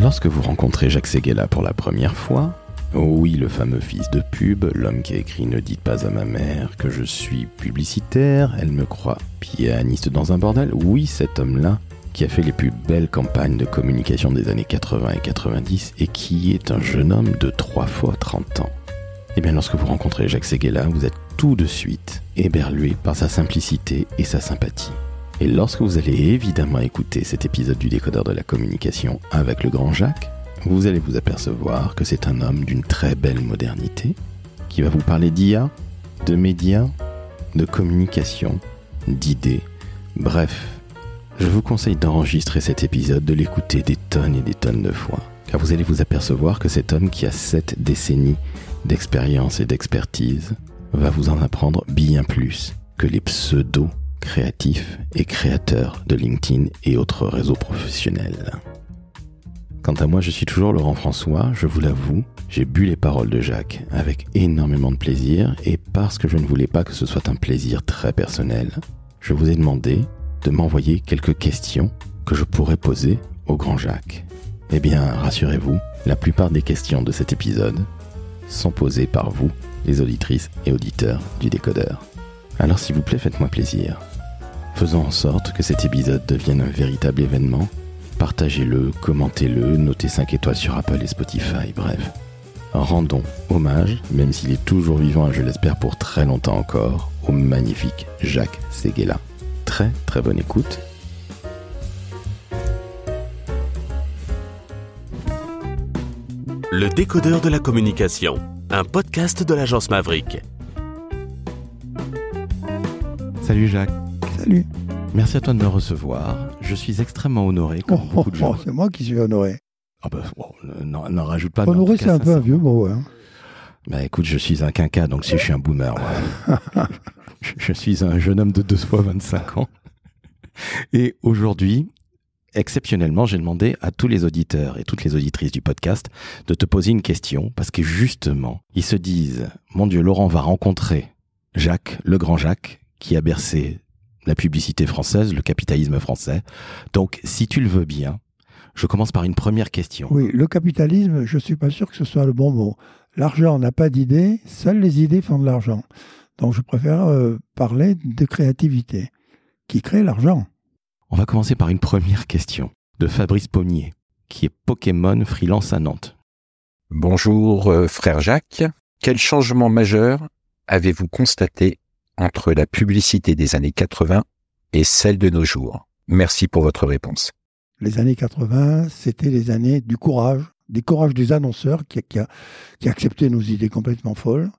Lorsque vous rencontrez Jacques Seguela pour la première fois, oui, le fameux fils de pub, l'homme qui a écrit Ne dites pas à ma mère que je suis publicitaire, elle me croit pianiste dans un bordel, oui, cet homme-là, qui a fait les plus belles campagnes de communication des années 80 et 90 et qui est un jeune homme de 3 fois 30 ans. Eh bien, lorsque vous rencontrez Jacques Seguela, vous êtes tout de suite éberlué par sa simplicité et sa sympathie. Et lorsque vous allez évidemment écouter cet épisode du décodeur de la communication avec le grand Jacques, vous allez vous apercevoir que c'est un homme d'une très belle modernité, qui va vous parler d'IA, de médias, de communication, d'idées, bref. Je vous conseille d'enregistrer cet épisode, de l'écouter des tonnes et des tonnes de fois, car vous allez vous apercevoir que cet homme qui a sept décennies d'expérience et d'expertise va vous en apprendre bien plus que les pseudos créatifs et créateurs de LinkedIn et autres réseaux professionnels. Quant à moi, je suis toujours Laurent François, je vous l'avoue, j'ai bu les paroles de Jacques avec énormément de plaisir et parce que je ne voulais pas que ce soit un plaisir très personnel, je vous ai demandé de m'envoyer quelques questions que je pourrais poser au grand Jacques. Eh bien, rassurez-vous, la plupart des questions de cet épisode sont posées par vous, les auditrices et auditeurs du décodeur. Alors s'il vous plaît, faites-moi plaisir. Faisons en sorte que cet épisode devienne un véritable événement. Partagez-le, commentez-le, notez 5 étoiles sur Apple et Spotify, bref. Rendons hommage, même s'il est toujours vivant et je l'espère pour très longtemps encore, au magnifique Jacques Seguela. Très très bonne écoute. Le décodeur de la communication, un podcast de l'agence Maverick. Salut Jacques. Salut. Merci à toi de me recevoir. Je suis extrêmement honoré, comme Oh, beaucoup de gens. oh, c'est moi qui suis honoré. Ah bah, bon, n'en rajoute pas. Honoré, c'est un peu un vieux mot. Hein. Bah écoute, je suis un quinca, donc si je suis un boomer, je, je suis un jeune homme de 2 fois 25 ans. Et aujourd'hui, exceptionnellement, j'ai demandé à tous les auditeurs et toutes les auditrices du podcast de te poser une question, parce que justement, ils se disent, mon Dieu, Laurent va rencontrer Jacques, le grand Jacques, qui a bercé la publicité française, le capitalisme français. Donc, si tu le veux bien, je commence par une première question. Oui, le capitalisme, je ne suis pas sûr que ce soit le bon mot. L'argent n'a pas d'idées, seules les idées font de l'argent. Donc je préfère euh, parler de créativité, qui crée l'argent? On va commencer par une première question de Fabrice Pommier, qui est Pokémon freelance à Nantes. Bonjour euh, frère Jacques. Quel changement majeur avez-vous constaté entre la publicité des années 80 et celle de nos jours Merci pour votre réponse. Les années 80, c'était les années du courage, des courages des annonceurs qui, qui, a- qui acceptaient nos idées complètement folles,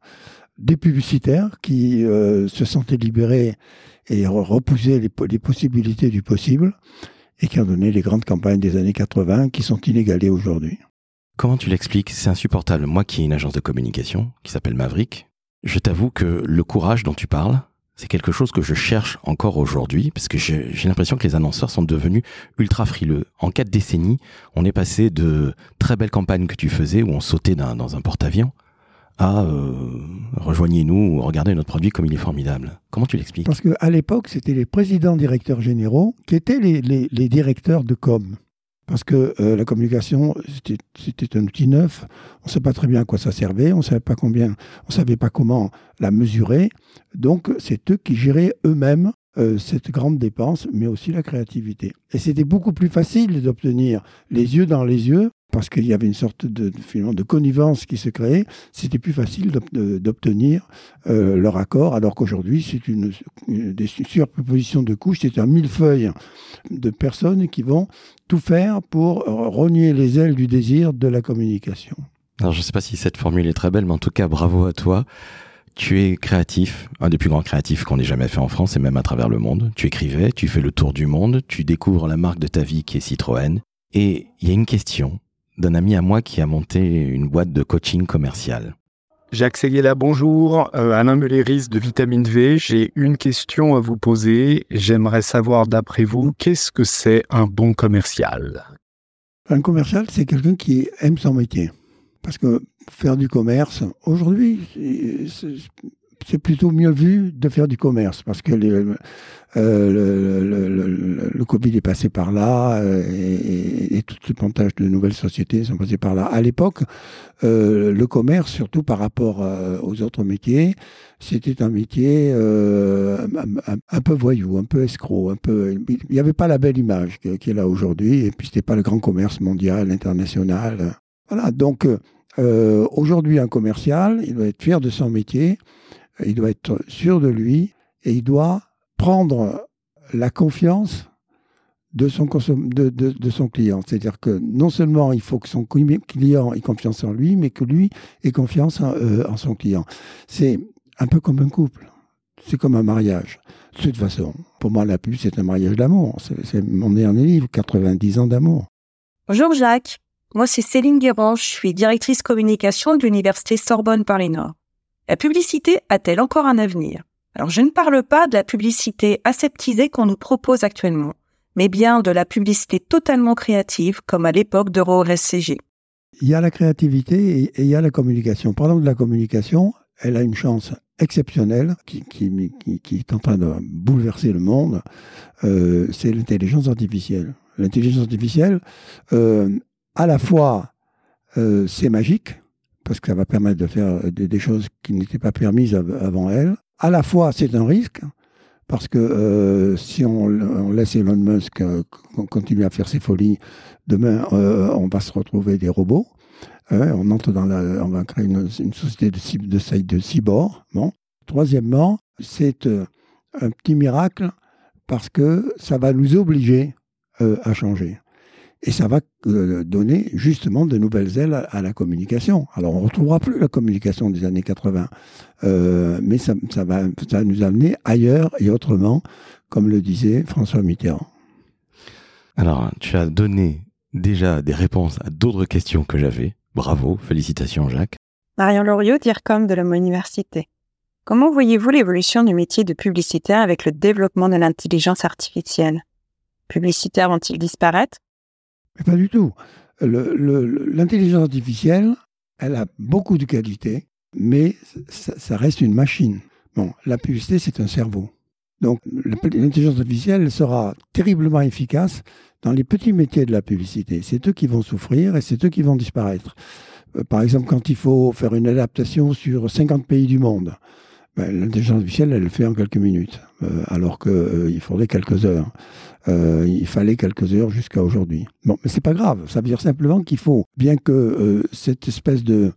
des publicitaires qui euh, se sentaient libérés et re- repoussaient les, les possibilités du possible et qui ont donné les grandes campagnes des années 80 qui sont inégalées aujourd'hui. Comment tu l'expliques? C'est insupportable. Moi qui ai une agence de communication qui s'appelle Maverick, je t'avoue que le courage dont tu parles, c'est quelque chose que je cherche encore aujourd'hui, parce que j'ai l'impression que les annonceurs sont devenus ultra frileux. En quatre décennies, on est passé de très belles campagnes que tu faisais où on sautait dans un porte-avions à euh, rejoignez-nous, regardez notre produit comme il est formidable. Comment tu l'expliques? Parce qu'à l'époque, c'était les présidents directeurs généraux qui étaient les directeurs de com. Parce que euh, la communication, c'était- un outil neuf. On ne savait pas très bien à quoi ça servait. On ne savait pas combien, on savait pas comment la mesurer. Donc, c'est eux qui géraient eux-mêmes euh, cette grande dépense, mais aussi la créativité. Et c'était beaucoup plus facile d'obtenir les yeux dans les yeux, parce qu'il y avait une sorte de, finalement, de connivence qui se créait. C'était plus facile d'obtenir euh, leur accord, alors qu'aujourd'hui, c'est une, une- des surpropositions de couches, c'est un millefeuille de personnes qui vont tout faire pour rogner les ailes du désir de la communication. Alors je ne sais pas si cette formule est très belle, mais en tout cas bravo à toi. Tu es créatif, un des plus grands créatifs qu'on ait jamais fait en France et même à travers le monde. Tu écrivais, tu fais le tour du monde, tu découvres la marque de ta vie qui est Citroën. Et il y a une question d'un ami à moi qui a monté une boîte de coaching commercial. Jacques Seguela, bonjour. Euh, Alain Mulleris de Vitamine V. J'ai une question à vous poser. J'aimerais savoir, d'après vous, qu'est-ce que c'est un bon commercial? Un commercial, c'est quelqu'un qui aime son métier. Parce que faire du commerce, aujourd'hui, c'est- plutôt mieux vu de faire du commerce parce que euh, le, Covid est passé par là euh, et, tout le montage de nouvelles sociétés sont passés par là. À l'époque, euh, le commerce, surtout par rapport aux autres métiers, c'était un métier un, peu voyou, un peu escroc, un peu. Il n'y avait pas la belle image qui est là aujourd'hui et puis c'était pas le grand commerce mondial, international. Voilà, donc aujourd'hui un commercial, il doit être fier de son métier, il doit être sûr de lui et il doit prendre la confiance de son, de, de, son client. C'est-à-dire que non seulement il faut que son client ait confiance en lui, mais que lui ait confiance en, euh, son client. C'est un peu comme un couple. C'est comme un mariage. De toute façon, pour moi, la pub, c'est un mariage d'amour. C'est mon dernier livre, 90 ans d'amour. Bonjour Jacques. Moi, c'est Céline Guérange. Je suis directrice communication de l'Université Sorbonne Paris-Nord. La publicité a-t-elle encore un avenir? Alors je ne parle pas de la publicité aseptisée qu'on nous propose actuellement, mais bien de la publicité totalement créative comme à l'époque d'EuroSCG. Il y a la créativité et, il y a la communication. Parlons de la communication, elle a une chance exceptionnelle qui, est en train de bouleverser le monde, euh, c'est l'intelligence artificielle. L'intelligence artificielle, euh, à la fois, euh, c'est magique, parce que ça va permettre de faire des, choses qui n'étaient pas permises avant elle, à la fois, c'est un risque, parce que euh, si on, laisse Elon Musk euh, continuer à faire ses folies, demain, euh, on va se retrouver des robots. on entre dans la, on va créer une, société de, de. Troisièmement, c'est un petit miracle parce que ça va nous obliger à changer. Et ça va euh, donner justement de nouvelles ailes à, la communication. Alors on ne retrouvera plus la communication des années 80, euh, mais ça, va, ça nous amener ailleurs et autrement, comme le disait François Mitterrand. Alors tu as donné déjà des réponses à d'autres questions que j'avais. Bravo, félicitations Jacques. Marion Loriot, DIRCOM de la Université. Comment voyez-vous l'évolution du métier de publicitaire avec le développement de l'intelligence artificielle? Publicitaires vont-ils disparaître? Pas du tout. L'intelligence artificielle, elle a beaucoup de qualités, mais ça, reste une machine. Bon, la publicité, c'est un cerveau. Donc, l'intelligence artificielle sera terriblement efficace dans les petits métiers de la publicité. C'est eux qui vont souffrir et c'est eux qui vont disparaître. Euh, par exemple, quand il faut faire une adaptation sur 50 pays du monde, ben, l'intelligence artificielle, elle le fait en quelques minutes, euh, alors qu'il euh, faudrait quelques heures. Euh, il fallait quelques heures jusqu'à aujourd'hui. Bon, mais c'est pas grave. Ça veut dire simplement qu'il faut, bien que cette espèce de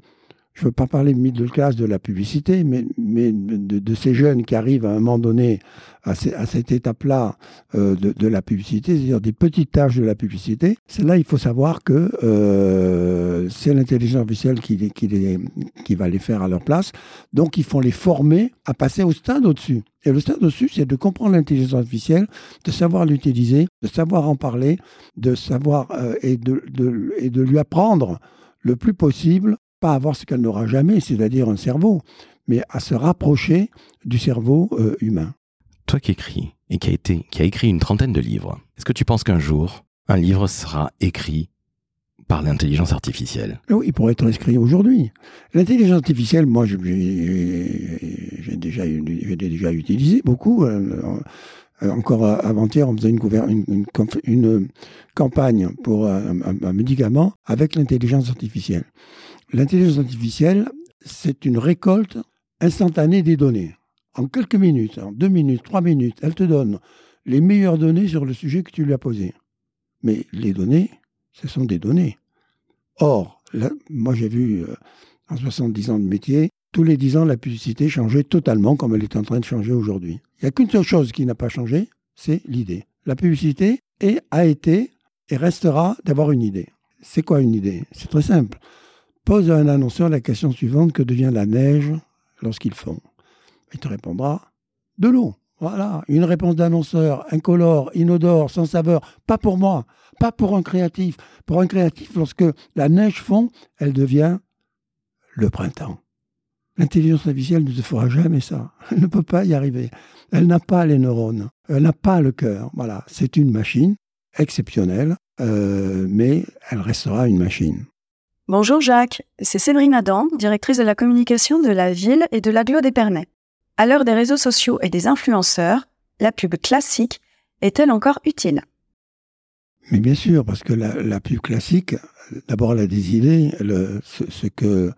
je ne veux pas parler middle class de la publicité, mais, de, ces jeunes qui arrivent à un moment donné à, cette étape-là euh, de, la publicité, c'est-à-dire des petites tâches de la publicité. C'est là il faut savoir que euh, c'est l'intelligence artificielle qui, va les faire à leur place. Donc il faut les former à passer au stade au-dessus. Et le stade au-dessus, c'est de comprendre l'intelligence artificielle, de savoir l'utiliser, de savoir en parler, de savoir euh, et de lui apprendre le plus possible pas avoir ce qu'elle n'aura jamais, c'est-à-dire un cerveau, mais à se rapprocher du cerveau euh, humain. Toi qui écris et qui a, été, qui a écrit une trentaine de livres, est-ce que tu penses qu'un jour, un livre sera écrit par l'intelligence artificielle? Oui, il pourrait être écrit aujourd'hui. L'intelligence artificielle, moi, j'ai déjà, déjà utilisé beaucoup. Euh, encore avant-hier, on faisait une, une, campagne pour un médicament avec l'intelligence artificielle. L'intelligence artificielle, c'est une récolte instantanée des données. En quelques minutes, en deux minutes, trois minutes, elle te donne les meilleures données sur le sujet que tu lui as posé. Mais les données, ce sont des données. Or, moi j'ai vu euh, en 70 ans de métier, tous les 10 ans, la publicité changeait totalement comme elle est en train de changer aujourd'hui. Il n'y a qu'une seule chose qui n'a pas changé, c'est l'idée. La publicité a été et restera d'avoir une idée. C'est quoi une idée? C'est très simple pose à un annonceur la question suivante que devient la neige lorsqu'il fond Il te répondra de l'eau. Voilà, une réponse d'annonceur, incolore, inodore, sans saveur, pas pour moi, pas pour un créatif. Pour un créatif, lorsque la neige fond, elle devient le printemps. L'intelligence artificielle ne te fera jamais ça. Elle ne peut pas y arriver. Elle n'a pas les neurones. Elle n'a pas le cœur. Voilà, c'est une machine exceptionnelle, euh, mais elle restera une machine. Bonjour Jacques, c'est Séverine Adam, directrice de la communication de la ville et de l'agglo d'Épernay. À l'heure des réseaux sociaux et des influenceurs, la pub classique est-elle encore utile? Mais bien sûr, parce que la, pub classique, d'abord, elle a des idées, ce, que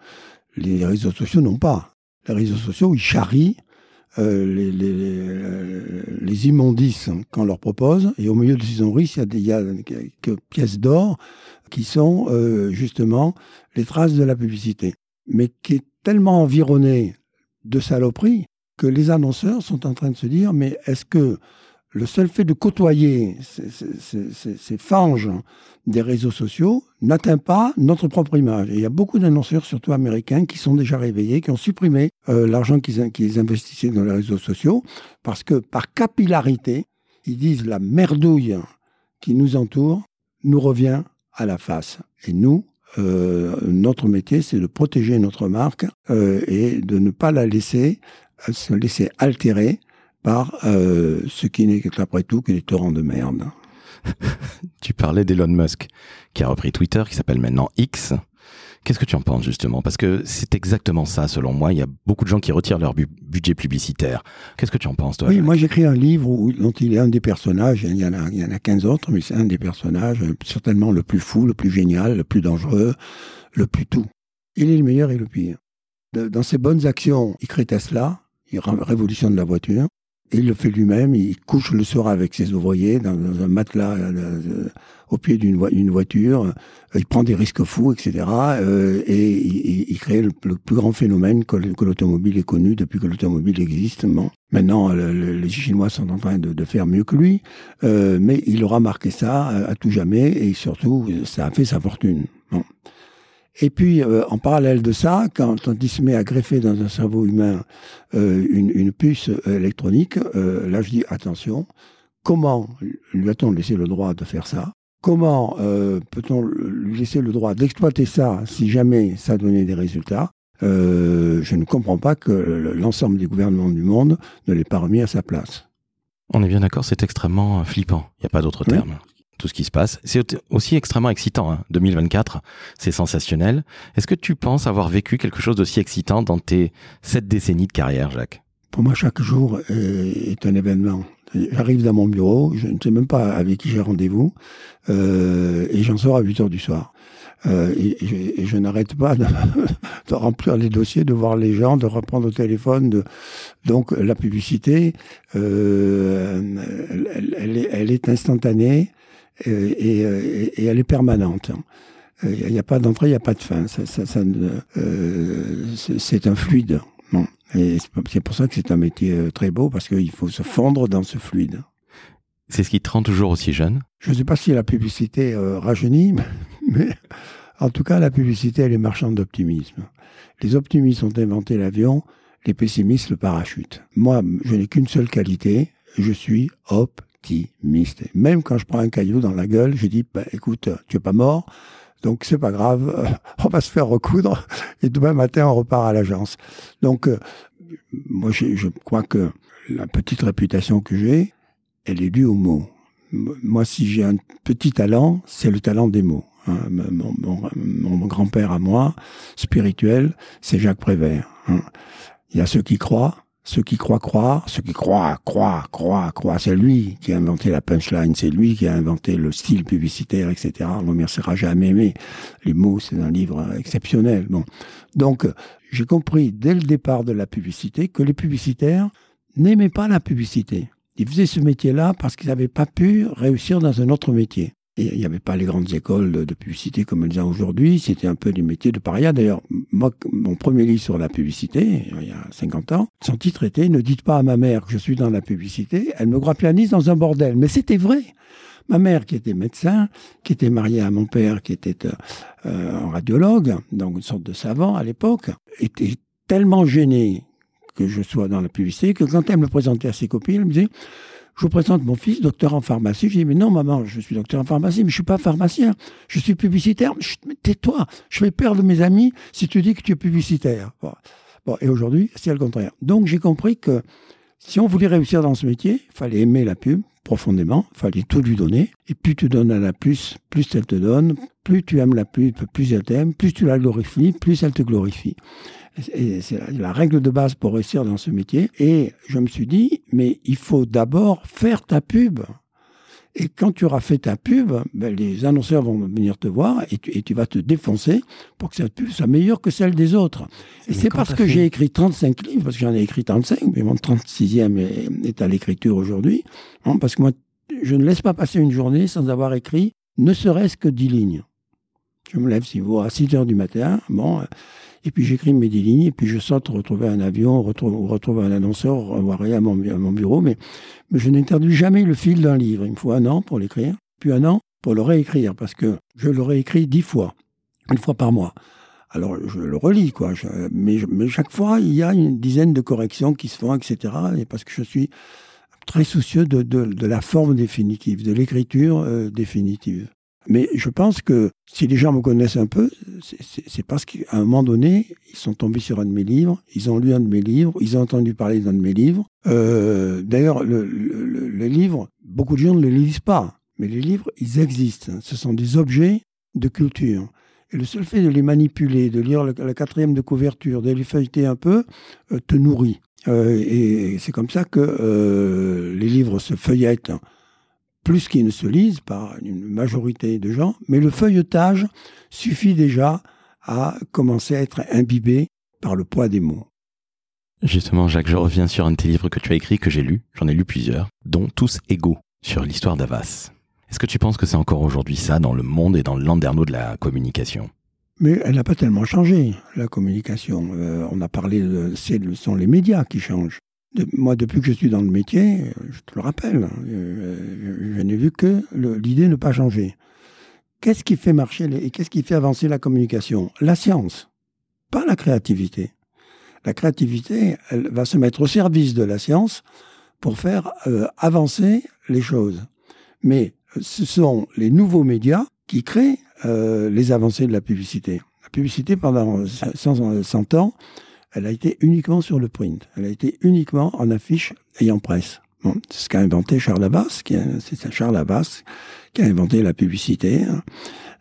les réseaux sociaux n'ont pas. Les réseaux sociaux, ils charrient euh, euh, les, immondices qu'on leur propose, et au milieu de ces immondices, il y a, quelques pièces d'or qui sont euh, justement les traces de la publicité, mais qui est tellement environné de saloperies que les annonceurs sont en train de se dire, mais est-ce que le seul fait de côtoyer ces, fanges des réseaux sociaux n'atteint pas notre propre image. Et il y a beaucoup d'annonceurs, surtout américains, qui sont déjà réveillés, qui ont supprimé euh, l'argent qu'ils investissaient dans les réseaux sociaux, parce que par capillarité, ils disent la merdouille qui nous entoure nous revient à la face. Et nous, euh, notre métier, c'est de protéger notre marque euh, et de ne pas la laisser se laisser altérer par euh, ce qui n'est qu'après tout que des torrents de merde. tu parlais d'Elon Musk, qui a repris Twitter, qui s'appelle maintenant X. Qu'est-ce que tu en penses justement? Parce que c'est exactement ça, selon moi. Il y a beaucoup de gens qui retirent leur budget publicitaire. Qu'est-ce que tu en penses, toi Oui, moi j'écris un livre où, dont il est un des personnages. Il y en a, il y en a 15 autres, mais c'est un des personnages, certainement le plus fou, le plus génial, le plus dangereux, le plus tout. Il est le meilleur et le pire. dans ses bonnes actions, il crée Tesla, il révolutionne la voiture. Il le fait lui-même, il couche le soir avec ses ouvriers dans, un matelas euh, euh, au pied d'une voiture, euh, il prend des risques fous, etc. et il, crée le, plus grand phénomène que, l'automobile est connu depuis que l'automobile existe. Maintenant, les Chinois sont en train de, faire mieux que lui, mais il aura marqué ça à, tout jamais, et surtout, ça a fait sa fortune. Et puis, euh, en parallèle de ça, quand, on se met à greffer dans un cerveau humain euh, une, puce euh, électronique, là je dis attention, comment lui a-t-on laissé le droit de faire ça? Comment peut-on lui laisser le droit d'exploiter ça si jamais ça donnait des résultats? Je ne comprends pas que l'ensemble des gouvernements du monde ne l'ait pas remis à sa place. On est bien d'accord, c'est extrêmement flippant. Il n'y a pas d'autre terme tout ce qui se passe. C'est aussi extrêmement excitant. Hein. 2024, c'est sensationnel. Est-ce que tu penses avoir vécu quelque chose d'aussi excitant dans tes sept décennies de carrière, Jacques? Pour moi, chaque jour est un événement. J'arrive dans mon bureau, je ne sais même pas avec qui j'ai rendez-vous, euh, et j'en sors à 8 heures du soir. Euh, et, je, n'arrête pas de, remplir les dossiers, de voir les gens, de reprendre au téléphone. Donc la publicité, euh, elle, est, instantanée. Euh, euh, et, elle est permanente. Il n'y a pas d'entrée, il n'y a pas de fin. Ça, euh, c'est un fluide. Et c'est pour ça que c'est un métier très beau, parce qu'il faut se fondre dans ce fluide. C'est ce qui te rend toujours aussi jeune? Je ne sais pas si la publicité rajeunit, mais en tout cas, la publicité, elle est marchande d'optimisme. Les optimistes ont inventé l'avion, les pessimistes le parachute. Moi, je n'ai qu'une seule qualité, je suis hop Même quand je prends un caillou dans la gueule, je dis, bah, écoute, tu es pas mort, donc c'est pas grave, on va se faire recoudre et demain matin on repart à l'agence. Donc euh, moi je crois que la petite réputation que j'ai, elle est due aux mots. Moi si j'ai un petit talent, c'est le talent des mots. Hein. Mon, grand-père à moi, spirituel, c'est Jacques Prévert. Hein. Il y a ceux qui croient, ceux qui croient croire, ceux qui croient, croient, croient, croient. C'est lui qui a inventé la punchline, c'est lui qui a inventé le style publicitaire, etc. On ne remerciera jamais, mais les mots, c'est un livre exceptionnel. Donc, j'ai compris dès le départ de la publicité que les publicitaires n'aimaient pas la publicité. Ils faisaient ce métier-là parce qu'ils n'avaient pas pu réussir dans un autre métier il n'y avait pas les grandes écoles de, publicité comme elles ont aujourd'hui. C'était un peu des métiers de paria. D'ailleurs, moi, mon premier livre sur la publicité, il y a 50 ans, son titre était Ne dites pas à ma mère que je suis dans la publicité, elle me croit pianiste dans un bordel. Mais c'était vrai. Ma mère, qui était médecin, qui était mariée à mon père, qui était euh, un radiologue, donc une sorte de savant à l'époque, était tellement gênée que je sois dans la publicité que quand elle me présentait à ses copines, elle me disait je vous présente mon fils, docteur en pharmacie. Je dis, mais non, maman, je suis docteur en pharmacie, mais je suis pas pharmacien. Je suis publicitaire. Tais-toi, je vais perdre mes amis si tu dis que tu es publicitaire. Bon, et aujourd'hui, c'est le contraire. Donc, j'ai compris que si on voulait réussir dans ce métier, il fallait aimer la pub profondément, il fallait tout lui donner. Et plus tu donnes à la plus, plus elle te donne. Plus tu aimes la pub, plus elle t'aime. Plus tu la glorifies, plus elle te glorifie. C'est la, la, règle de base pour réussir dans ce métier. Et je me suis dit, mais il faut d'abord faire ta pub. Et quand tu auras fait ta pub, ben, les annonceurs vont venir te voir et tu, et tu, vas te défoncer pour que cette pub soit meilleure que celle des autres. Et c'est parce que j'ai écrit 35 livres, parce que j'en ai écrit 35, mais mon 36e est, est à l'écriture aujourd'hui, hein, parce que moi, je ne laisse pas passer une journée sans avoir écrit ne serait-ce que 10 lignes. Je me lève, si vous, à 6 heures du matin, bon, et puis j'écris mes 10 lignes, et puis je saute retrouver un avion, retrouver, un annonceur, revoir à mon, à mon bureau, mais, je n'interdis jamais le fil d'un livre. Il me faut un an pour l'écrire, puis un an pour le réécrire, parce que je le réécris dix fois, une fois par mois. Alors je le relis, quoi. Mais, chaque fois, il y a une dizaine de corrections qui se font, etc. Et parce que je suis très soucieux de la forme définitive, de l'écriture euh, définitive. Mais je pense que si les gens me connaissent un peu, c'est parce qu'à un moment donné, ils sont tombés sur un de mes livres, ils ont lu un de mes livres, ils ont entendu parler d'un de mes livres. Euh, D'ailleurs, le, le, le, livre, beaucoup de gens ne le lisent pas, mais les livres, ils existent. Ce sont des objets de culture. Et le seul fait de les manipuler, de lire la quatrième de couverture, de les feuilleter un peu, euh, te nourrit. Euh, et c'est comme ça que les livres se feuillettent plus qu'ils ne se lisent par une majorité de gens, mais le feuilletage suffit déjà à commencer à être imbibé par le poids des mots. Justement, Jacques, je reviens sur un de tes livres que tu as écrit, que j'ai lu, j'en ai lu plusieurs, dont Tous égaux, sur l'histoire d'Avas. Est-ce que tu penses que c'est encore aujourd'hui ça dans le monde et dans le landerneau de la communication? Mais elle n'a pas tellement changé, la communication. Euh, on a parlé, de, ce sont les médias qui changent. Moi, depuis que je suis dans le métier, je te le rappelle, euh, je n'ai vu que l'idée ne pas changer. Qu'est-ce qui fait marcher et qu'est-ce qui fait avancer la communication? La science, pas la créativité. La créativité, elle va se mettre au service de la science pour faire euh, avancer les choses. Mais ce sont les nouveaux médias qui créent euh, les avancées de la publicité. La publicité, pendant 100, 100 ans, elle a été uniquement sur le print. Elle a été uniquement en affiche ayant presse. Bon, c'est ce qu'a inventé Charles Abbas, c'est Charles Abbas qui a inventé la publicité. Hein.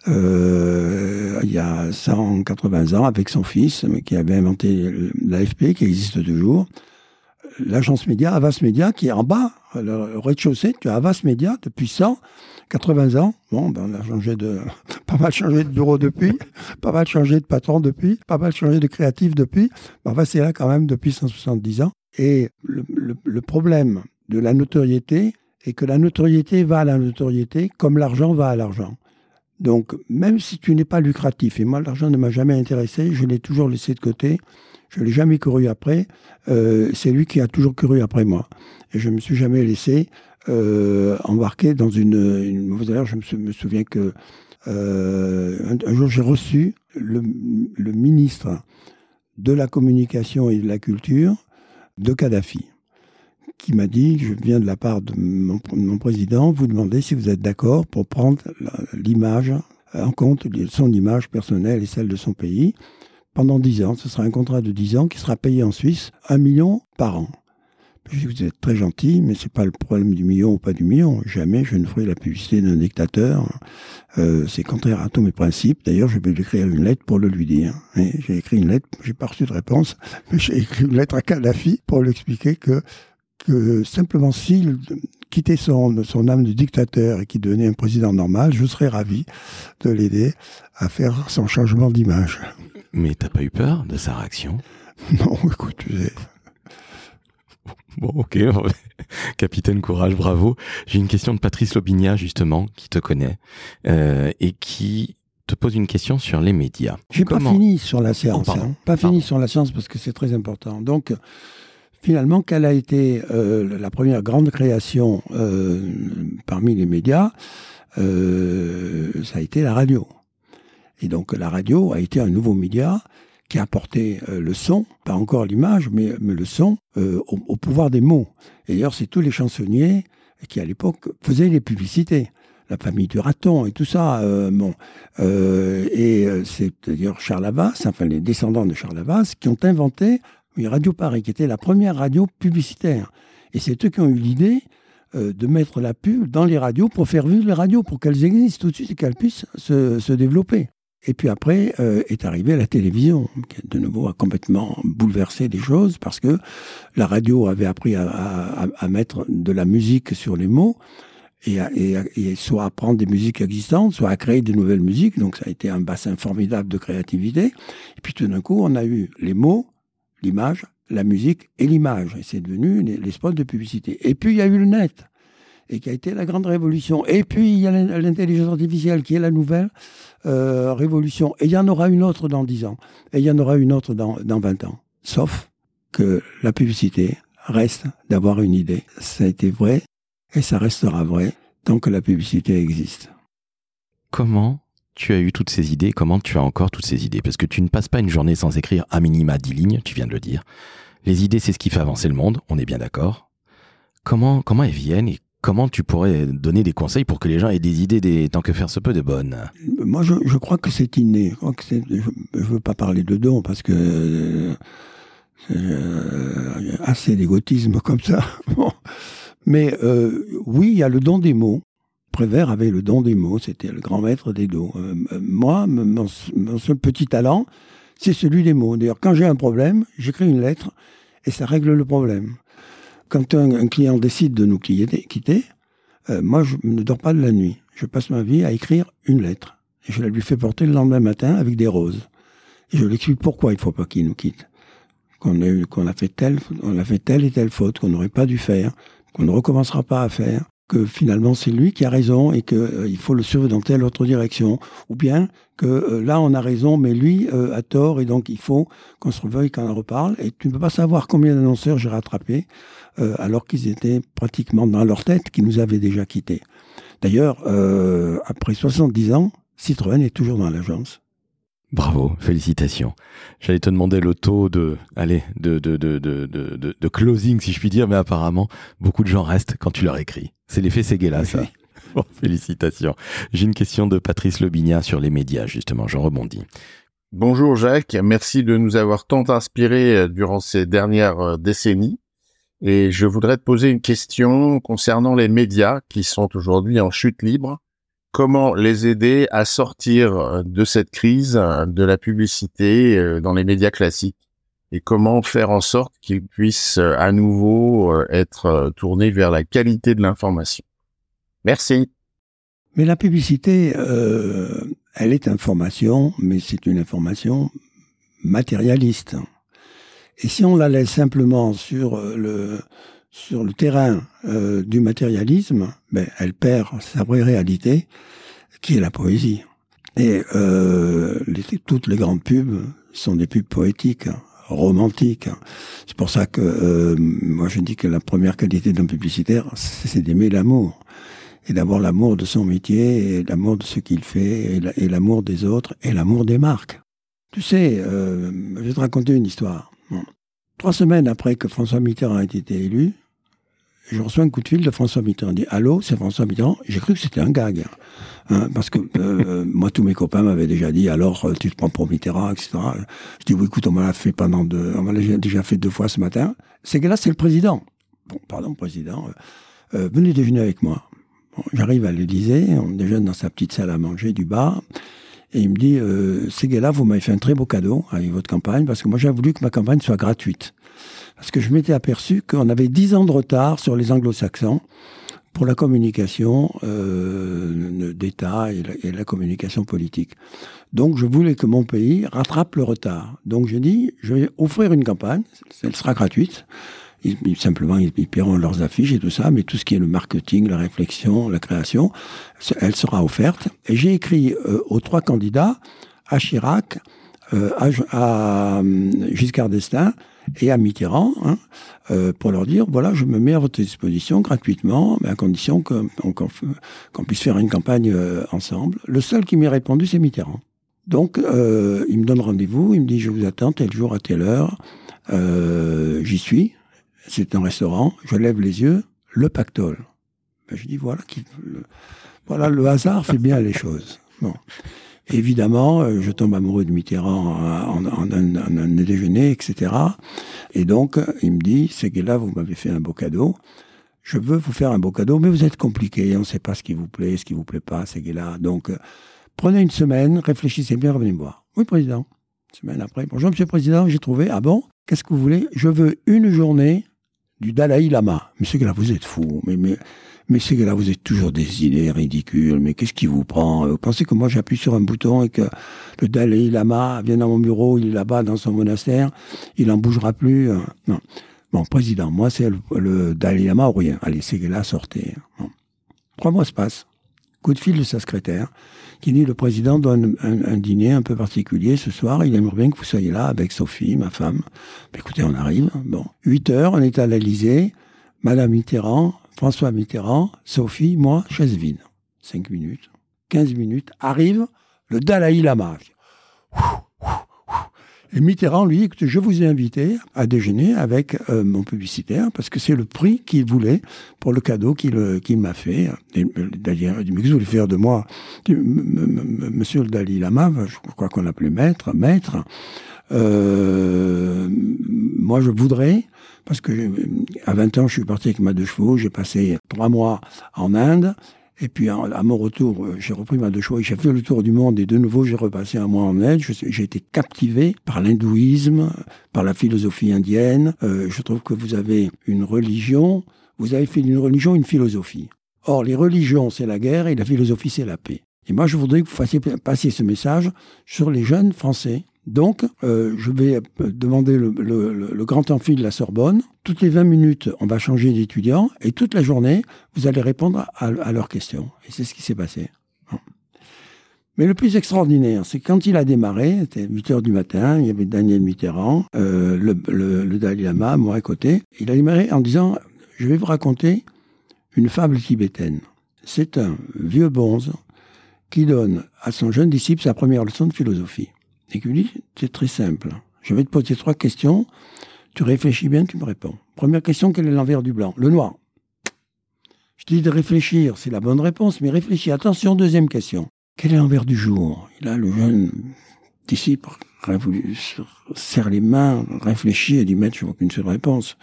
Euh, il y a 180 ans, avec son fils, qui avait inventé l'AFP, qui existe toujours. L'agence média, Avas Média, qui est en bas, le rez-de-chaussée, tu as Avas Média depuis 180 ans. Bon, ben on a changé de, pas mal changé de bureau depuis, pas mal changé de patron depuis, pas mal changé de créatif depuis. Ben, enfin, c'est là quand même depuis 170 ans. Et le, problème de la notoriété est que la notoriété va à la notoriété comme l'argent va à l'argent. Donc, même si tu n'es pas lucratif, et moi l'argent ne m'a jamais intéressé, je l'ai toujours laissé de côté, je ne l'ai jamais couru après, euh, c'est lui qui a toujours couru après moi. Et je ne me suis jamais laissé euh, embarquer dans une, une mauvaise erreur. Je me, souviens que euh, un, jour j'ai reçu le, ministre de la communication et de la culture de Kadhafi qui m'a dit, je viens de la part de mon, mon président, vous demander si vous êtes d'accord pour prendre l'image en compte, son image personnelle et celle de son pays, pendant 10 ans. Ce sera un contrat de 10 ans qui sera payé en Suisse un million par an. Je dis, vous êtes très gentil, mais c'est pas le problème du million ou pas du million. Jamais je ne ferai la publicité d'un dictateur. Euh, c'est contraire à tous mes principes. D'ailleurs, je vais lui écrire une lettre pour le lui dire. J'ai écrit une lettre, j'ai pas reçu de réponse, mais j'ai écrit une lettre à Kadhafi pour lui expliquer que que simplement s'il quittait son, son âme de dictateur et qu'il devenait un président normal, je serais ravi de l'aider à faire son changement d'image. Mais t'as pas eu peur de sa réaction? Non, écoute, tu sais. Bon, ok. Capitaine Courage, bravo. J'ai une question de Patrice Lobinia, justement, qui te connaît, euh, et qui te pose une question sur les médias. J'ai pas fini sur la science. Oh, hein. Pas pardon. fini sur la science parce que c'est très important. Donc, finalement, quelle a été euh, la première grande création euh, parmi les médias Ça a été la radio. Et donc la radio a été un nouveau média qui a apporté euh, le son, pas encore l'image, mais, le son euh, au, pouvoir des mots. Et d'ailleurs, c'est tous les chansonniers qui, à l'époque, faisaient les publicités. La famille du raton et tout ça. Euh, bon, et c'est d'ailleurs Charles Havas, enfin les descendants de Charles Havas, qui ont inventé Radio Paris, qui était la première radio publicitaire. Et c'est eux qui ont eu l'idée de mettre la pub dans les radios pour faire vivre les radios, pour qu'elles existent tout de suite et qu'elles puissent se, se développer. Et puis après euh, est arrivée la télévision, qui de nouveau a complètement bouleversé les choses parce que la radio avait appris à, mettre de la musique sur les mots et, soit à prendre des musiques existantes, soit à créer de nouvelles musiques. Donc ça a été un bassin formidable de créativité. Et puis tout d'un coup, on a eu les mots, l'image, la musique et l'image. Et c'est devenu les, les spots de publicité. Et puis il y a eu le net et qui a été la grande révolution. Et puis, il y a l'intelligence artificielle qui est la nouvelle euh, révolution. Et il y en aura une autre dans 10 ans. Et il y en aura une autre dans, dans 20 ans. Sauf que la publicité reste d'avoir une idée. Ça a été vrai et ça restera vrai tant que la publicité existe. Comment tu as eu toutes ces idées? Comment tu as encore toutes ces idées? Parce que tu ne passes pas une journée sans écrire à minima 10 lignes, tu viens de le dire. Les idées, c'est ce qui fait avancer le monde, on est bien d'accord. Comment, comment elles viennent Comment tu pourrais donner des conseils pour que les gens aient des idées, tant que faire se peut, de bonnes? Moi, je, crois que c'est inné. Je ne veux pas parler de don parce que euh, euh assez d'égotisme comme ça. Mais euh, oui, il y a le don des mots. Prévert avait le don des mots, c'était le grand maître des. Euh, moi, mon, seul petit talent, c'est celui des mots. D'ailleurs, quand j'ai un problème, j'écris une lettre et ça règle le problème quand un, client décide de nous quitter, euh, moi, je ne dors pas de la nuit. Je passe ma vie à écrire une lettre. Et je la lui fais porter le lendemain matin avec des roses. Et je lui explique pourquoi il ne faut pas qu'il nous quitte. Qu'on a, fait telle, a fait telle et telle faute qu'on n'aurait pas dû faire, qu'on ne recommencera pas à faire, que finalement c'est lui qui a raison et qu'il euh, faut le suivre dans telle autre direction, ou bien que euh, là on a raison mais lui a tort et donc il faut qu'on se reveuille, qu'on en reparle. Et tu ne peux pas savoir combien d'annonceurs j'ai rattrapé euh, alors qu'ils étaient pratiquement dans leur tête, qui nous avaient déjà quittés. D'ailleurs, euh, après 70 ans, Citroën est toujours dans l'agence. Bravo, félicitations. J'allais te demander le taux de, allez, de, de, de, de, closing, si je puis dire, mais apparemment, beaucoup de gens restent quand tu leur écris. C'est l'effet Seguela, ça. Bon, félicitations. J'ai une question de Patrice Lobignat sur les médias, justement, j'en rebondis. Bonjour Jacques, merci de nous avoir tant inspirés euh, durant ces dernières décennies. Et je voudrais te poser une question concernant les médias qui sont aujourd'hui en chute libre. Comment les aider à sortir euh, de cette crise euh, de la publicité euh, dans les médias classiques? Et comment faire en sorte qu'ils puissent à nouveau être tournés vers la qualité de l'information? Merci. Mais la publicité, elle est information, mais c'est une information matérialiste. Et si on la laisse simplement sur euh, le, sur le terrain euh, du matérialisme, ben, elle perd sa vraie réalité, qui est la poésie. Et euh, toutes les grandes pubs sont des pubs poétiques, romantiques. C'est pour ça que moi je dis que la première qualité d'un publicitaire, c'est d'aimer l'amour. Et d'avoir l'amour de son métier, l'amour de ce qu'il fait, et l'amour des autres, et l'amour des marques. Tu sais, je vais te raconter une histoire. Trois semaines après que François Mitterrand ait été élu, je reçois un coup de fil de François Mitterrand. Il dit Allô, c'est François Mitterrand J'ai cru que c'était un gag. Hein, parce que euh, moi, tous mes copains m'avaient déjà dit Alors, euh, tu te prends pour Mitterrand, etc. Je dis Oui, écoute, on m'a fait pendant deux. On m'a déjà fait deux fois ce matin. C'est que là c'est le président. Bon, pardon, président. Euh, venez déjeuner avec moi. J'arrive à l'Élysée, on déjeune dans sa petite salle à manger du bar. Et il me dit, euh, là vous m'avez fait un très beau cadeau avec votre campagne, parce que moi j'ai voulu que ma campagne soit gratuite. Parce que je m'étais aperçu qu'on avait dix ans de retard sur les anglo-saxons pour la communication euh, d'État et, et, la communication politique. Donc je voulais que mon pays rattrape le retard. Donc j'ai dit, je vais offrir une campagne, elle sera gratuite, ils, simplement, ils, paieront leurs affiches et tout ça, mais tout ce qui est le marketing, la réflexion, la création, elle sera offerte. Et j'ai écrit euh, aux trois candidats, à Chirac, euh, à, euh, Giscard d'Estaing et à Mitterrand, hein, pour leur dire, voilà, je me mets à votre disposition gratuitement, mais à condition qu'on puisse faire une campagne ensemble. Le seul qui m'ait répondu, c'est Mitterrand. Donc, il me donne rendez-vous, il me dit, je vous attends tel jour à telle heure. J'y suis c'est un restaurant, je lève les yeux, le pactole. Ben, je dis, voilà, le, voilà, le hasard fait bien les choses. Bon. Évidemment, euh, je tombe amoureux de Mitterrand en, un, déjeuner, etc. Et donc, il me dit, c'est que là, vous m'avez fait un beau cadeau. Je veux vous faire un beau cadeau, mais vous êtes compliqué. On ne sait pas ce qui vous plaît, ce qui vous plaît pas, c'est là. Donc, Prenez une semaine, réfléchissez bien, revenez me voir. Oui, président. Semaine après. Bonjour, monsieur le président, j'ai trouvé. Ah bon? Qu'est-ce que vous voulez? Je veux une journée du Dalai Lama. Mais c'est que là, vous êtes fou. Mais, mais, mais c'est que là, vous êtes toujours des idées ridicules. Mais qu'est-ce qui vous prend Vous pensez que moi, j'appuie sur un bouton et que le Dalai Lama vient dans mon bureau, il est là-bas dans son monastère, il n'en bougera plus Non. Bon, président, moi, c'est le, Dalai Lama ou rien. Allez, c'est que là, sortez. Trois mois se passent. Coup de fil de sa secrétaire qui dit le président donne un, dîner un peu particulier ce soir, il aimerait bien que vous soyez là avec Sophie, ma femme. écoutez, on arrive. Bon, 8 heures, on est à l'Elysée, Madame Mitterrand, François Mitterrand, Sophie, moi, chaise vide. 5 minutes, 15 minutes, arrive le Dalai Lama. Et Mitterrand, lui, écoute, je vous ai invité à déjeuner avec euh, mon publicitaire parce que c'est le prix qu'il voulait pour le cadeau qu'il euh, m'a fait. D'ailleurs, il dit, mais que vous voulez faire de moi? Monsieur le Dalai Lama, je crois qu'on l'appelait maître, maître. Euh, moi, je voudrais, parce que à 20 ans, je suis parti avec ma deux chevaux, j'ai passé trois mois en Inde, et puis à mon retour, euh, j'ai repris ma deux choix, j'ai fait le tour du monde et de nouveau j'ai repassé un mois en Inde. J'ai été captivé par l'hindouisme, par la philosophie indienne. Euh, je trouve que vous avez une religion, vous avez fait d'une religion une philosophie. Or, les religions, c'est la guerre et la philosophie, c'est la paix. Et moi, je voudrais que vous fassiez passer ce message sur les jeunes Français donc, euh, je vais euh, demander le, grand amphi de la Sorbonne. Toutes les 20 minutes, on va changer d'étudiant et toute la journée, vous allez répondre à, leurs questions. Et c'est ce qui s'est passé. Mais le plus extraordinaire, c'est quand il a démarré, c'était 8 heures du matin, il y avait Daniel Mitterrand, euh, le, Dalai Lama, moi à côté. Il a démarré en disant Je vais vous raconter une fable tibétaine. C'est un vieux bonze qui donne à son jeune disciple sa première leçon de philosophie. Dit, c'est très simple. Je vais te poser trois questions. Tu réfléchis bien, tu me réponds. Première question, quel est l'envers du blanc? Le noir. Je dis de réfléchir, c'est la bonne réponse, mais réfléchis. Attention, deuxième question. Quel est l'envers du jour? Et là, le jeune disciple serre les mains, réfléchit et dit, maître, je vois qu'une seule réponse.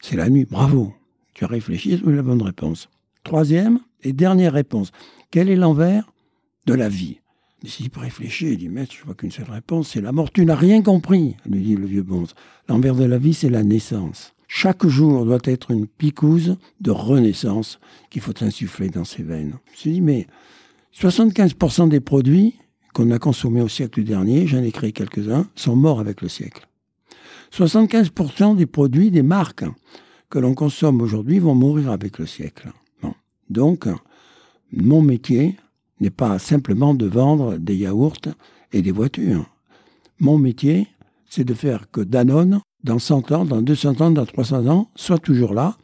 C'est la nuit. Bravo. Tu as réfléchi, c'est la bonne réponse. Troisième et dernière réponse. Quel est l'envers de la vie? Il réfléchit, il dit, maître, je vois qu'une seule réponse, c'est la mort. Tu n'as rien compris, lui dit le vieux bonze. L'envers de la vie, c'est la naissance. Chaque jour doit être une picouse de renaissance qu'il faut insuffler dans ses veines. Je me dit, mais 75% des produits qu'on a consommés au siècle dernier, j'en ai créé quelques-uns, sont morts avec le siècle. 75% des produits, des marques que l'on consomme aujourd'hui vont mourir avec le siècle. Donc, mon métier, n'est pas simplement de vendre des yaourts et des voitures. Mon métier, c'est de faire que Danone, dans 100 ans, dans 200 ans, dans 300 ans, soit toujours là,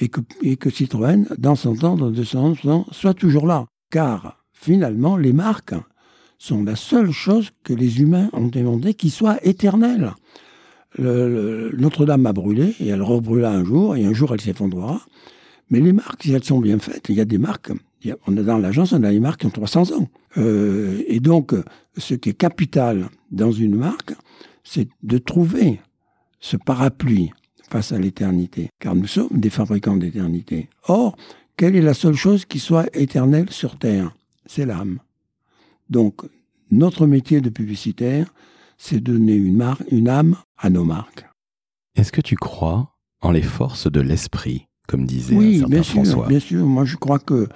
et que, et que Citroën, dans 100 ans, dans 200 ans, soit toujours là. Car, finalement, les marques sont la seule chose que les humains ont demandé qui soit éternelle. Notre-Dame a brûlé, et elle rebrûla un jour, et un jour elle s'effondrera. Mais les marques, si elles sont bien faites, il y a des marques on a dans l'agence, on a des marques qui ont 300 ans. Euh, et donc, ce qui est capital dans une marque, c'est de trouver ce parapluie face à l'éternité, car nous sommes des fabricants d'éternité. Or, quelle est la seule chose qui soit éternelle sur Terre? C'est l'âme. Donc, notre métier de publicitaire, c'est donner une, marque, une âme à nos marques. Est-ce que tu crois en les forces de l'esprit, comme disait oui, un certain bien François? sûr, bien sûr. Moi, je crois que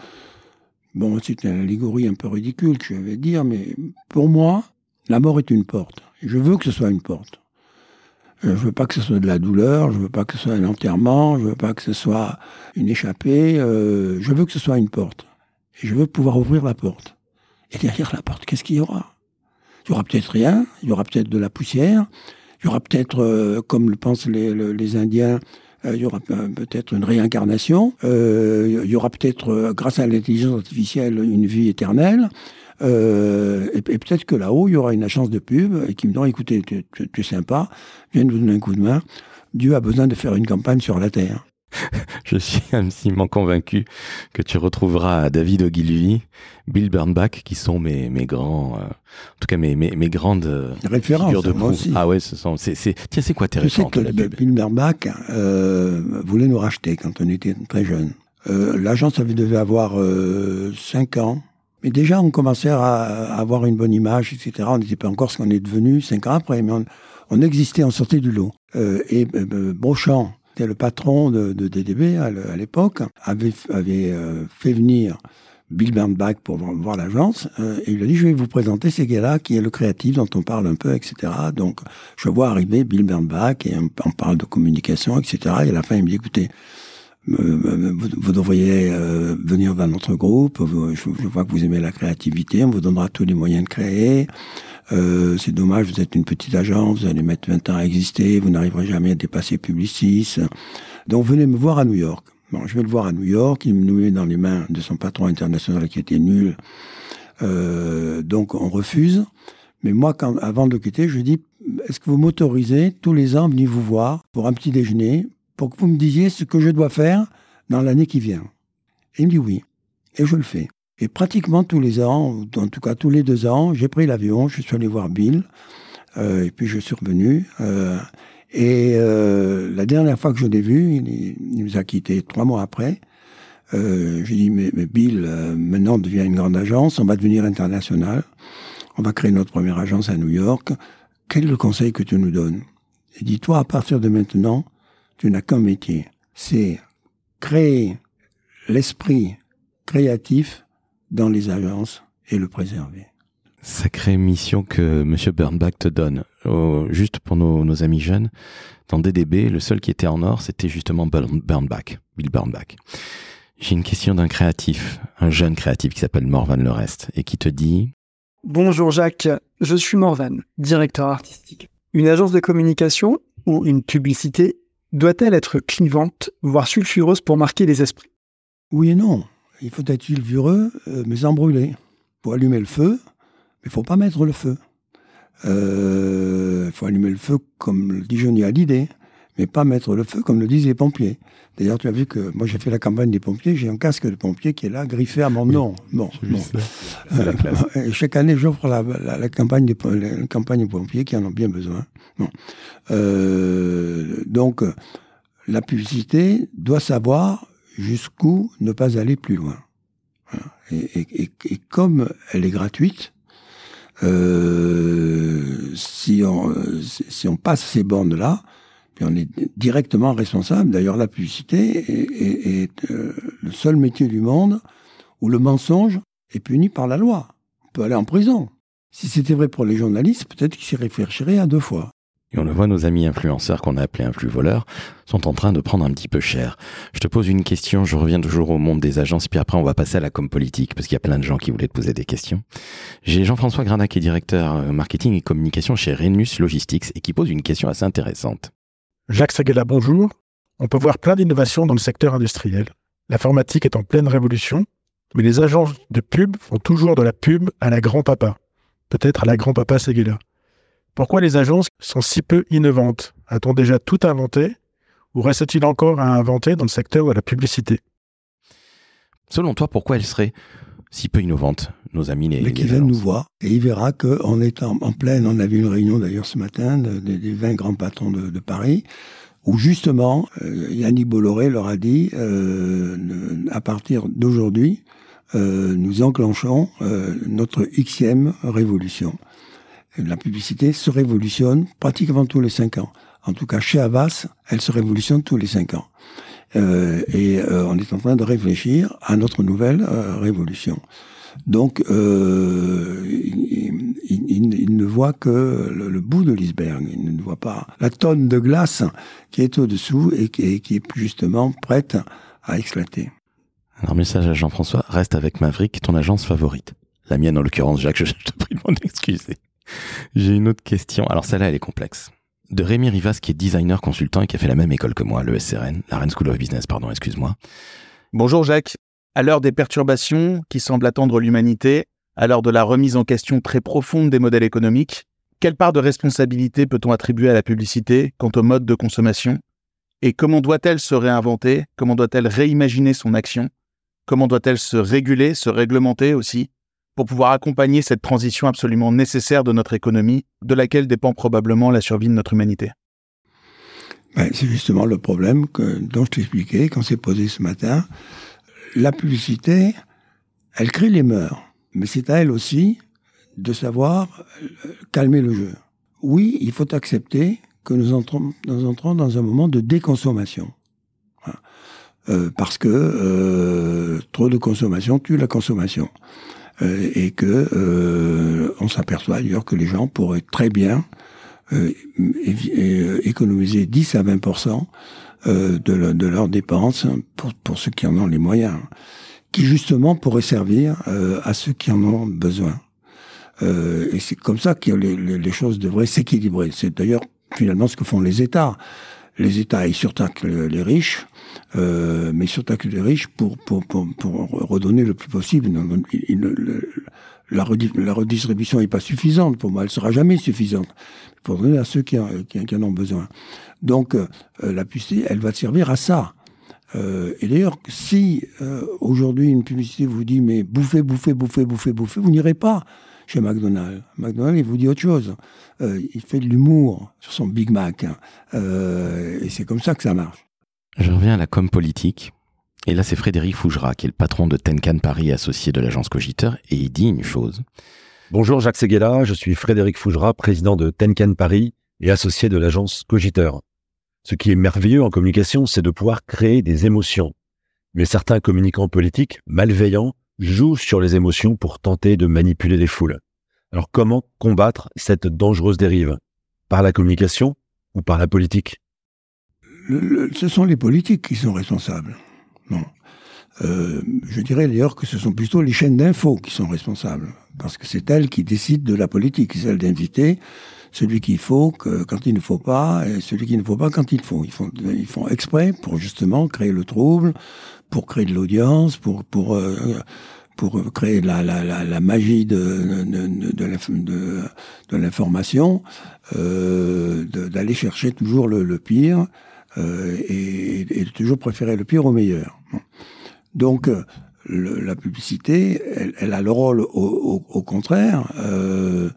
Bon, c'est une allégorie un peu ridicule que je vais dire, mais pour moi, la mort est une porte. Je veux que ce soit une porte. Je veux pas que ce soit de la douleur, je veux pas que ce soit un enterrement, je veux pas que ce soit une échappée, euh, je veux que ce soit une porte. Et je veux pouvoir ouvrir la porte. Et derrière la porte, qu'est-ce qu'il y aura? Il y aura peut-être rien, il y aura peut-être de la poussière, il y aura peut-être, euh, comme le pensent les, Indiens, il y aura peut-être une réincarnation, euh, il y aura peut-être, euh, grâce à l'intelligence artificielle, une vie éternelle. et, peut-être que là-haut, il y aura une agence de pub et qui me dira, écoutez, tu, es sympa, viens nous donner un coup de main. Dieu a besoin de faire une campagne sur la Terre. Je suis absolument convaincu que tu retrouveras David Ogilvy, Bill Bernbach, qui sont mes, mes grands, euh, en tout cas mes, mes, mes grandes euh, références figures de moi aussi. Ah ouais, ce sont, c'est, c'est, tiens, c'est quoi tes références sais que Bill Bernbach euh, voulait nous racheter quand on était très jeunes. Euh, l'agence avait devait avoir 5 ans, Mais déjà, on commençait à, avoir une bonne image, etc. On n'était pas encore ce qu'on est devenu cinq ans après, mais on, existait, on sortait du lot. Et Beauchamp, le patron de, DDB à l'époque, avait, avait fait venir Bill Bernbach pour voir l'agence, et il a dit, je vais vous présenter ces gars-là, qui est le créatif dont on parle un peu, etc. Donc, je vois arriver Bill Bernbach, et on, on, parle de communication, etc. Et à la fin, il me dit, écoutez, vous, devriez euh, venir dans notre groupe. Je, vois que vous aimez la créativité. On vous donnera tous les moyens de créer. Euh, c'est dommage, vous êtes une petite agence, vous allez mettre 20 ans à exister, vous n'arriverez jamais à dépasser Publicis. Donc venez me voir à New York. Bon, je vais le voir à New York, il nous met dans les mains de son patron international qui était nul. Euh, donc on refuse. Mais moi, avant de le quitter, je lui dis, est-ce que vous m'autorisez tous les ans à venir vous voir pour un petit déjeuner pour que vous me disiez ce que je dois faire dans l'année qui vient? Et il me dit oui. Et je le fais. Et pratiquement tous les ans, en tout cas tous les deux ans, j'ai pris l'avion, je suis allé voir Bill, euh, et puis je suis revenu. Euh, et euh, la dernière fois que je l'ai vu, il, nous a quittés trois mois après. Euh, j'ai dit, mais, mais Bill, euh, maintenant devient une grande agence, on va devenir international, on va créer notre première agence à New York. Quel est le conseil que tu nous donnes? Il dit, toi, à partir de maintenant, tu n'as qu'un métier, c'est créer l'esprit créatif dans les agences et le préserver. Sacrée mission que M. Bernbach te donne. juste pour nos, amis jeunes, dans DDB, le seul qui était en or, c'était justement Bernbach, Bill Bernbach. J'ai une question d'un créatif, un jeune créatif qui s'appelle Morvan Le Reste, et qui te dit Bonjour Jacques, je suis Morvan, directeur artistique. Une agence de communication ou une publicité doit-elle être clivante, voire sulfureuse pour marquer les esprits? Oui et non. Il faut être sulfureux, euh, mais sans brûler. Il faut allumer le feu, mais il faut pas mettre le feu. Euh, il faut allumer le feu comme le dit Johnny Hallyday, mais pas mettre le feu comme le disent les pompiers. D'ailleurs, tu as vu que moi j'ai fait la campagne des pompiers, j'ai un casque de pompier qui est là, griffé à mon nom. Bon, bon. Euh, chaque année, j'offre la, la, campagne des la campagne des pompiers qui en ont bien besoin. Bon. Euh, donc, la publicité doit savoir jusqu'où ne pas aller plus loin. Et, comme elle est gratuite, euh, si, on, si on passe ces bornes-là, on est directement responsable. D'ailleurs, la publicité est, euh, le seul métier du monde où le mensonge est puni par la loi. On peut aller en prison. Si c'était vrai pour les journalistes, peut-être qu'ils s'y réfléchiraient à deux fois. Et on le voit, nos amis influenceurs qu'on a appelés influx voleurs sont en train de prendre un petit peu cher. Je te pose une question, je reviens toujours au monde des agences, puis après on va passer à la com politique, parce qu'il y a plein de gens qui voulaient te poser des questions. J'ai Jean-François Granac, qui est directeur euh, marketing et communication chez Renus Logistics, et qui pose une question assez intéressante. Jacques Seguela, bonjour. On peut voir plein d'innovations dans le secteur industriel. L'informatique est en pleine révolution, mais les agences de pub font toujours de la pub à la grand-papa. Peut-être à la grand-papa Seguela. Pourquoi les agences sont si peu innovantes? A-t-on déjà tout inventé? Ou reste-t-il encore à inventer dans le secteur de la publicité? Selon toi, pourquoi elles seraient si peu innovantes, nos amis les Mais qui viennent nous voir et il verra qu'en étant en pleine, on a vu une réunion d'ailleurs ce matin des 20 grands patrons de, Paris, où justement euh, Yannick Bolloré leur a dit euh, à partir d'aujourd'hui, euh, nous enclenchons notre xème révolution. La publicité se révolutionne pratiquement tous les cinq ans. En tout cas, chez Havas, elle se révolutionne tous les cinq ans. Euh, et euh, on est en train de réfléchir à notre nouvelle euh, révolution. Donc, il, ne voit que le, bout de l'iceberg. Il ne voit pas la tonne de glace qui est au-dessous et qui, est, justement prête à éclater. Alors, message à Jean-François, reste avec Maverick, ton agence favorite. La mienne, en l'occurrence, Jacques, je, te prie de m'en excuser. J'ai une autre question. Alors, celle-là, elle est complexe de Rémi Rivas, qui est designer consultant et qui a fait la même école que moi, le SRN, la Rennes School of Business, pardon, excuse-moi. Bonjour Jacques. À l'heure des perturbations qui semblent attendre l'humanité, à l'heure de la remise en question très profonde des modèles économiques, quelle part de responsabilité peut-on attribuer à la publicité quant au mode de consommation? Et comment doit-elle se réinventer? Comment doit-elle réimaginer son action? Comment doit-elle se réguler, se réglementer aussi? Pour pouvoir accompagner cette transition absolument nécessaire de notre économie, de laquelle dépend probablement la survie de notre humanité ben, C'est justement le problème dont je t'expliquais, quand s'est posé ce matin. La publicité, elle crée les mœurs, Mais c'est à elle aussi de savoir euh, calmer le jeu. Oui, il faut accepter que nous entrons, dans un moment de déconsommation. Euh, parce que euh, trop de consommation tue la consommation. Euh, et que euh, on s'aperçoit d'ailleurs que les gens pourraient très bien euh, économiser 10 à 20 de, de, leurs dépenses pour, pour, ceux qui en ont les moyens, qui justement pourraient servir à ceux qui en ont besoin. et c'est comme ça que les, les choses devraient s'équilibrer. C'est d'ailleurs finalement ce que font les États. Les États, ils surtaxent les riches, euh, mais surtaxent les riches pour, pour, pour, pour, redonner le plus possible. la, redistribution n'est pas suffisante pour moi, elle sera jamais suffisante pour donner à ceux qui, en, qui, en ont besoin. Donc euh, la publicité, elle va servir à ça. Euh, et d'ailleurs, si euh, aujourd'hui une publicité vous dit mais bouffez, bouffez, bouffez, bouffez, bouffez, vous n'irez pas chez McDonald's. McDonald's, il vous dit autre chose. Il fait de l'humour sur son Big Mac. Hein. Et c'est comme ça que ça marche. Je reviens à la com politique. Et là, c'est Frédéric Fougera, qui est le patron de Tenkan Paris, associé de l'agence Cogiteur, et il dit une chose. Bonjour Jacques Seguela, je suis Frédéric Fougera, président de Tenkan Paris et associé de l'agence Cogiteur. Ce qui est merveilleux en communication, c'est de pouvoir créer des émotions. Mais certains communicants politiques malveillants jouent sur les émotions pour tenter de manipuler les foules. Alors comment combattre cette dangereuse dérive? Par la communication ou par la politique? Ce sont les politiques qui sont responsables. Non. Euh, je dirais d'ailleurs que ce sont plutôt les chaînes d'infos qui sont responsables, parce que c'est elles qui décident de la politique, c'est elles d'inviter celui qu'il faut que, quand il ne faut pas, et celui qu'il ne faut pas quand il faut. Ils font, ils font exprès pour justement créer le trouble, pour créer de l'audience, pour, pour, euh, pour créer la, la, la, la magie de, de, de, de l'information, euh, d'aller chercher toujours le, le pire euh, et, et, toujours préférer le pire au meilleur. Donc, le, la publicité, elle, a le rôle, au, contraire, euh,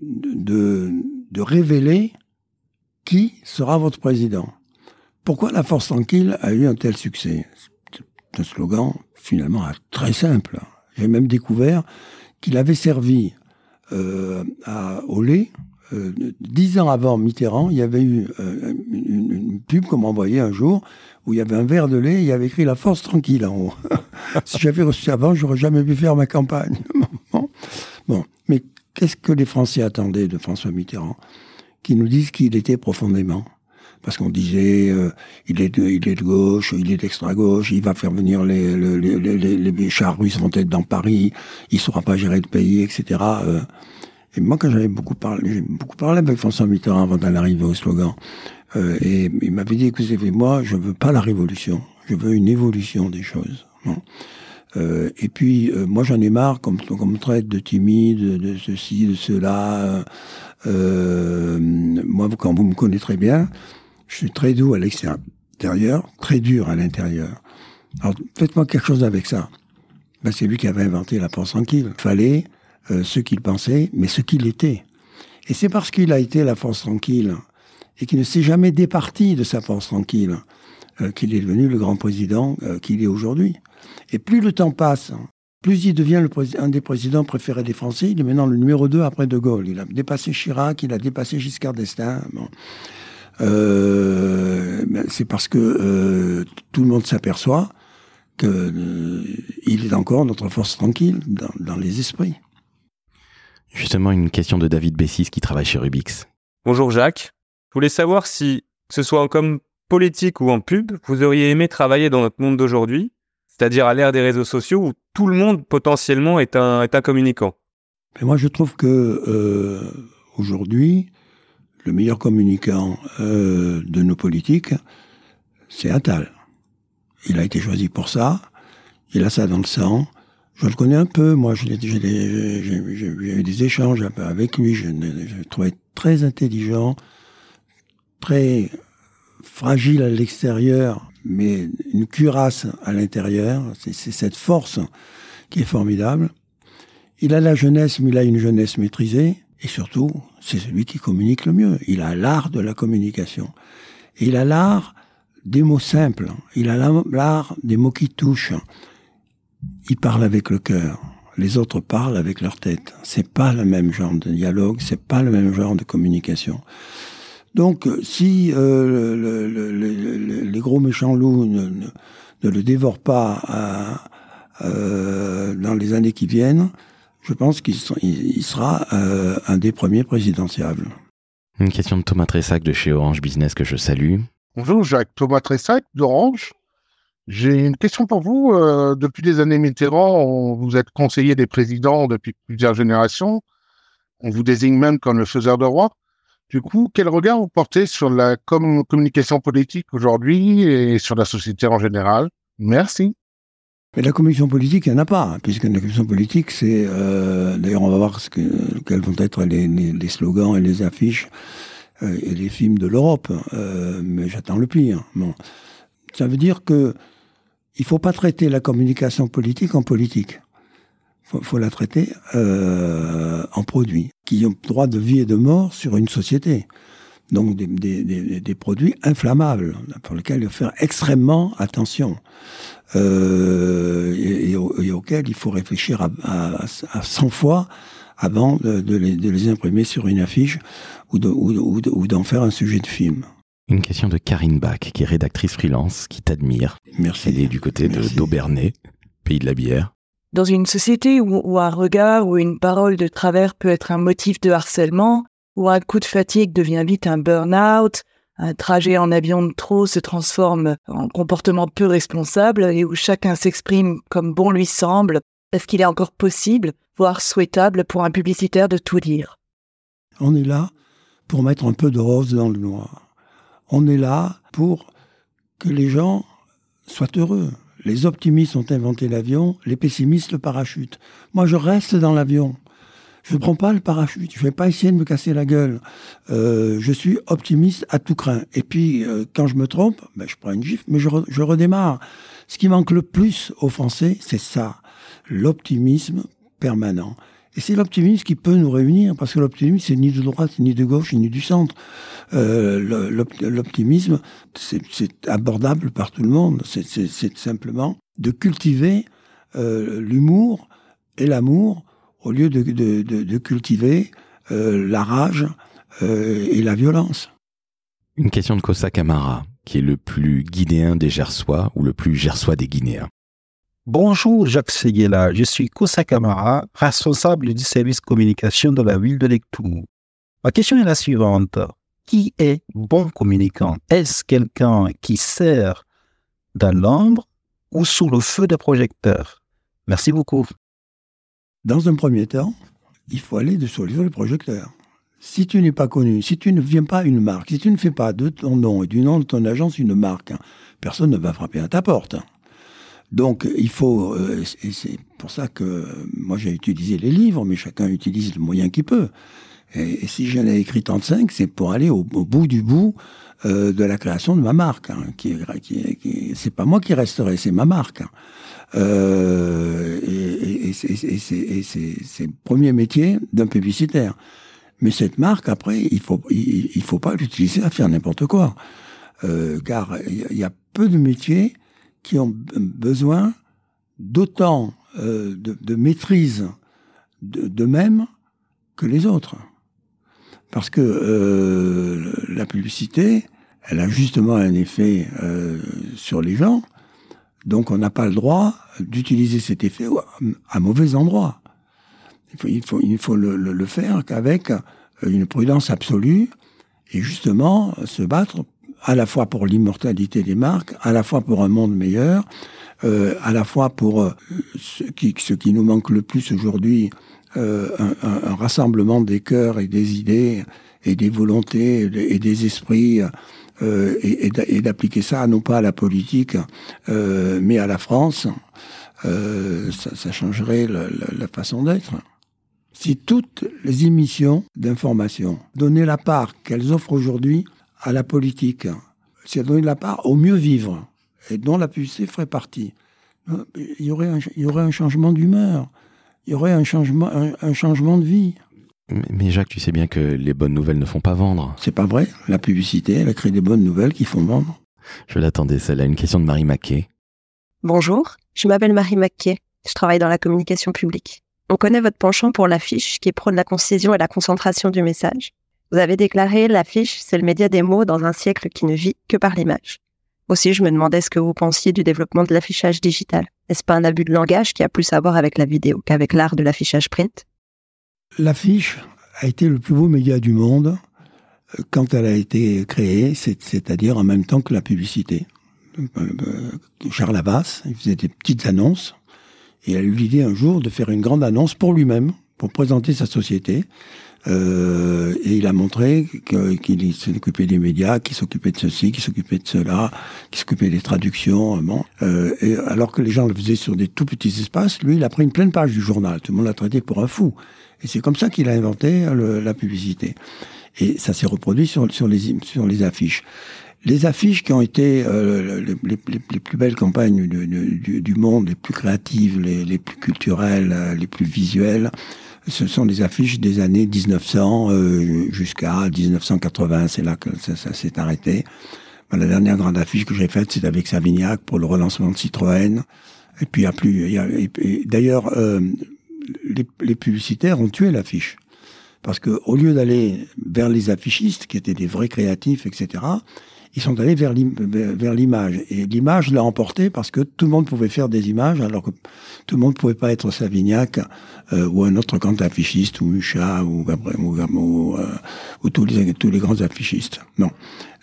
de, révéler qui sera votre président. Pourquoi la force tranquille a eu un tel succès? C'est un slogan finalement très simple. J'ai même découvert qu'il avait servi euh, à, lait. Euh, dix ans avant Mitterrand, il y avait eu euh, une, pub qu'on m'a envoyée un jour où il y avait un verre de lait et il y avait écrit La force tranquille en haut. si j'avais reçu avant, j'aurais jamais pu faire ma campagne. bon, mais qu'est-ce que les Français attendaient de François Mitterrand? Qui nous disent qu'il était profondément. Parce qu'on disait, euh, il, est de, gauche, il est d'extra-gauche, il va faire venir les, les chars russes vont être dans Paris, il ne saura pas gérer le pays, etc. Et moi, quand j'avais beaucoup parlé, j'ai beaucoup parlé avec François Mitterrand avant d'en arriver au slogan, euh, et il m'avait dit, écoutez, moi, je veux pas la révolution, je veux une évolution des choses. Euh, et puis, euh, moi, j'en ai marre qu'on me traite de timide, de ceci, de cela. Euh, moi, quand vous me connaissez bien, je suis très doux à l'extérieur, très dur à l'intérieur. Alors, faites-moi quelque chose avec ça. Ben, c'est lui qui avait inventé la force tranquille. Il fallait euh, ce qu'il pensait, mais ce qu'il était. Et c'est parce qu'il a été la force tranquille et qu'il ne s'est jamais départi de sa force tranquille euh, qu'il est devenu le grand président euh, qu'il est aujourd'hui. Et plus le temps passe, plus il devient le un des présidents préférés des Français. Il est maintenant le numéro 2 après De Gaulle. Il a dépassé Chirac, il a dépassé Giscard d'Estaing. Bon. Euh, c'est parce que euh, tout le monde s'aperçoit qu'il est encore notre force tranquille dans, dans, les esprits. Justement, une question de David Bessis qui travaille chez Rubix. Bonjour Jacques. Je voulais savoir si, que ce soit en politique ou en pub, vous auriez aimé travailler dans notre monde d'aujourd'hui c'est-à-dire à, l'ère des réseaux sociaux où tout le monde potentiellement est un, est un communicant. Mais moi, je trouve que euh, aujourd'hui, le meilleur communicant euh, de nos politiques, c'est Attal. Il a été choisi pour ça. Il a ça dans le sang. Je le connais un peu. Moi, j'ai eu des échanges avec lui. Je, le trouvais très intelligent, très fragile à l'extérieur, mais une cuirasse à l'intérieur. C'est cette force qui est formidable. Il a la jeunesse, mais il a une jeunesse maîtrisée. Et surtout, c'est celui qui communique le mieux. Il a l'art de la communication. Il a l'art des mots simples. Il a l'art des mots qui touchent. Il parle avec le cœur. Les autres parlent avec leur tête. C'est pas le même genre de dialogue, c'est pas le même genre de communication. Donc, si euh, le, le, le, les gros méchants loups ne, ne, ne le dévorent pas à, euh, dans les années qui viennent, je pense qu'il il sera euh, un des premiers présidentiables. Une question de Thomas Tressac de chez Orange Business que je salue. Bonjour Jacques, Thomas Tressac d'Orange? J'ai une question pour vous. Euh, depuis les années Mitterrand, on, vous êtes conseiller des présidents depuis plusieurs générations. On vous désigne même comme le faiseur de roi. Du coup, quel regard vous portez sur la com communication politique aujourd'hui et sur la société en général? Merci. Mais la communication politique, il n'y en a pas, hein, puisque la communication politique, c'est... Euh, D'ailleurs, on va voir ce que, quels vont être les, slogans et les affiches euh, et les films de l'Europe. Mais j'attends le pire. Bon. Ça veut dire que il faut pas traiter la communication politique en politique. Faut, faut la traiter euh, en produits qui ont droit de vie et de mort sur une société. Donc des, des, des, des produits inflammables pour lesquels il faut faire extrêmement attention euh, et, auxquels il faut réfléchir à, à, à 100 fois avant de, de, les, de, les, imprimer sur une affiche ou d'en ou, ou d'en faire un sujet de film. Une question de Karine Bach, qui est rédactrice freelance, qui t'admire. Merci. Elle est du côté de d'Aubernay, pays de la bière. Dans une société où, où, un regard ou une parole de travers peut être un motif de harcèlement, où un coup de fatigue devient vite un burn-out, un trajet en avion de trop se transforme en comportement peu responsable et où chacun s'exprime comme bon lui semble, est-ce qu'il est encore possible, voire souhaitable pour un publicitaire de tout dire? On est là pour mettre un peu de rose dans le noir on est là pour que les gens soient heureux. Les optimistes ont inventé l'avion, les pessimistes le parachute. Moi, je reste dans l'avion. Je ne prends pas le parachute. Je ne vais pas essayer de me casser la gueule. Euh, je suis optimiste à tout craint. Et puis, euh, quand je me trompe, ben, je prends une gifle, mais je, re je redémarre. Ce qui manque le plus aux Français, c'est ça. L'optimisme permanent. Et c'est l'optimisme qui peut nous réunir, parce que l'optimisme, c'est ni de droite, ni de gauche, ni du centre. Euh, L'optimisme, c'est abordable par tout le monde. C'est simplement de cultiver euh, l'humour et l'amour au lieu de, cultiver euh, la rage et la violence. Une question de Kosa Kamara, qui est le plus guinéen des Gersois ou le plus gersois des Guinéens. Bonjour Jacques Seguela, je suis Kosa Kamara, responsable du service communication de la ville de Lectoum. Ma question est la suivante. Qui est bon communicant? Est-ce quelqu'un qui sert dans l'ombre ou sous le feu des projecteurs? Merci beaucoup. Dans un premier temps, il faut aller de sur le projecteur. Si tu n'es pas connu, si tu ne viens pas une marque, si tu ne fais pas de ton nom et du nom de ton agence une marque, personne ne va frapper à ta porte. Donc il faut, euh, et c'est pour ça que moi j'ai utilisé les livres, mais chacun utilise le moyen qu'il peut. Et, et, si j'en ai écrit 35, c'est pour aller au, bout du bout euh, de la création de ma marque. Hein, qui, qui, qui c'est pas moi qui resterai, c'est ma marque. Hein. Euh, et, et c'est le premier métier d'un publicitaire. Mais cette marque, après, il faut il, il faut pas l'utiliser à faire n'importe quoi, euh, car il y a peu de métiers qui ont besoin d'autant euh, de, maîtrise d'eux-mêmes de que les autres. Parce que euh, la publicité, elle a justement un effet euh, sur les gens, donc on n'a pas le droit d'utiliser cet effet à mauvais endroit. Il faut, il faut, le, le faire qu'avec une prudence absolue et justement se battre à la fois pour l'immortalité des marques, à la fois pour un monde meilleur, euh, à la fois pour euh, ce, qui, nous manque le plus aujourd'hui, euh, un, rassemblement des cœurs et des idées et des volontés et des esprits, et, d'appliquer ça non pas à la politique, mais à la France, ça, changerait la, la façon d'être. Si toutes les émissions d'information donnaient la part qu'elles offrent aujourd'hui à la politique, si elles donnaient la part au mieux vivre, et dont la publicité ferait partie, il y aurait un, il y aurait un changement d'humeur, il y aurait un changement, un, un, changement de vie. Mais Jacques, tu sais bien que les bonnes nouvelles ne font pas vendre. C'est pas vrai. La publicité, elle a créé des bonnes nouvelles qui font vendre. Je l'attendais, celle-là. Une question de Marie Maquet. Bonjour, je m'appelle Marie Maquet. Je travaille dans la communication publique. On connaît votre penchant pour l'affiche qui prône la concision et la concentration du message. Vous avez déclaré l'affiche, c'est le média des mots dans un siècle qui ne vit que par l'image. Aussi, je me demandais ce que vous pensiez du développement de l'affichage digital. Est-ce pas un abus de langage qui a plus à voir avec la vidéo qu'avec l'art de l'affichage print? L'affiche a été le plus beau média du monde euh, quand elle a été créée, c'est-à-dire en même temps que la publicité. Euh, Charles Havas, il faisait des petites annonces, et il a eu l'idée un jour de faire une grande annonce pour lui-même, pour présenter sa société. Euh, et il a montré qu'il s'occupait des médias, qu'il s'occupait de ceci, qu'il s'occupait de cela, qu'il s'occupait des traductions. Bon. Euh, alors que les gens le faisaient sur des tout petits espaces, lui, il a pris une pleine page du journal. Tout le monde l'a traité pour un fou. Et c'est comme ça qu'il a inventé le, la publicité. Et ça s'est reproduit sur, les, affiches. Les affiches qui ont été euh, les, plus belles campagnes du, monde, les plus créatives, les, plus culturelles, euh, les plus visuelles, ce sont des affiches des années 1900 euh, jusqu'à 1980. C'est là que ça, s'est arrêté. Ben, la dernière grande affiche que j'ai faite, c'est avec Savignac pour le relancement de Citroën. Et puis il y a plus. D'ailleurs, euh, les, les, publicitaires ont tué l'affiche parce que au lieu d'aller vers les affichistes qui étaient des vrais créatifs, etc ils sont allés vers l'image. Et l'image l'a emporté parce que tout le monde pouvait faire des images, alors que tout le monde ne pouvait pas être Savignac euh, ou un autre grand affichiste, ou Mucha, ou ou, euh, ou tous, les, tous les grands affichistes. Non.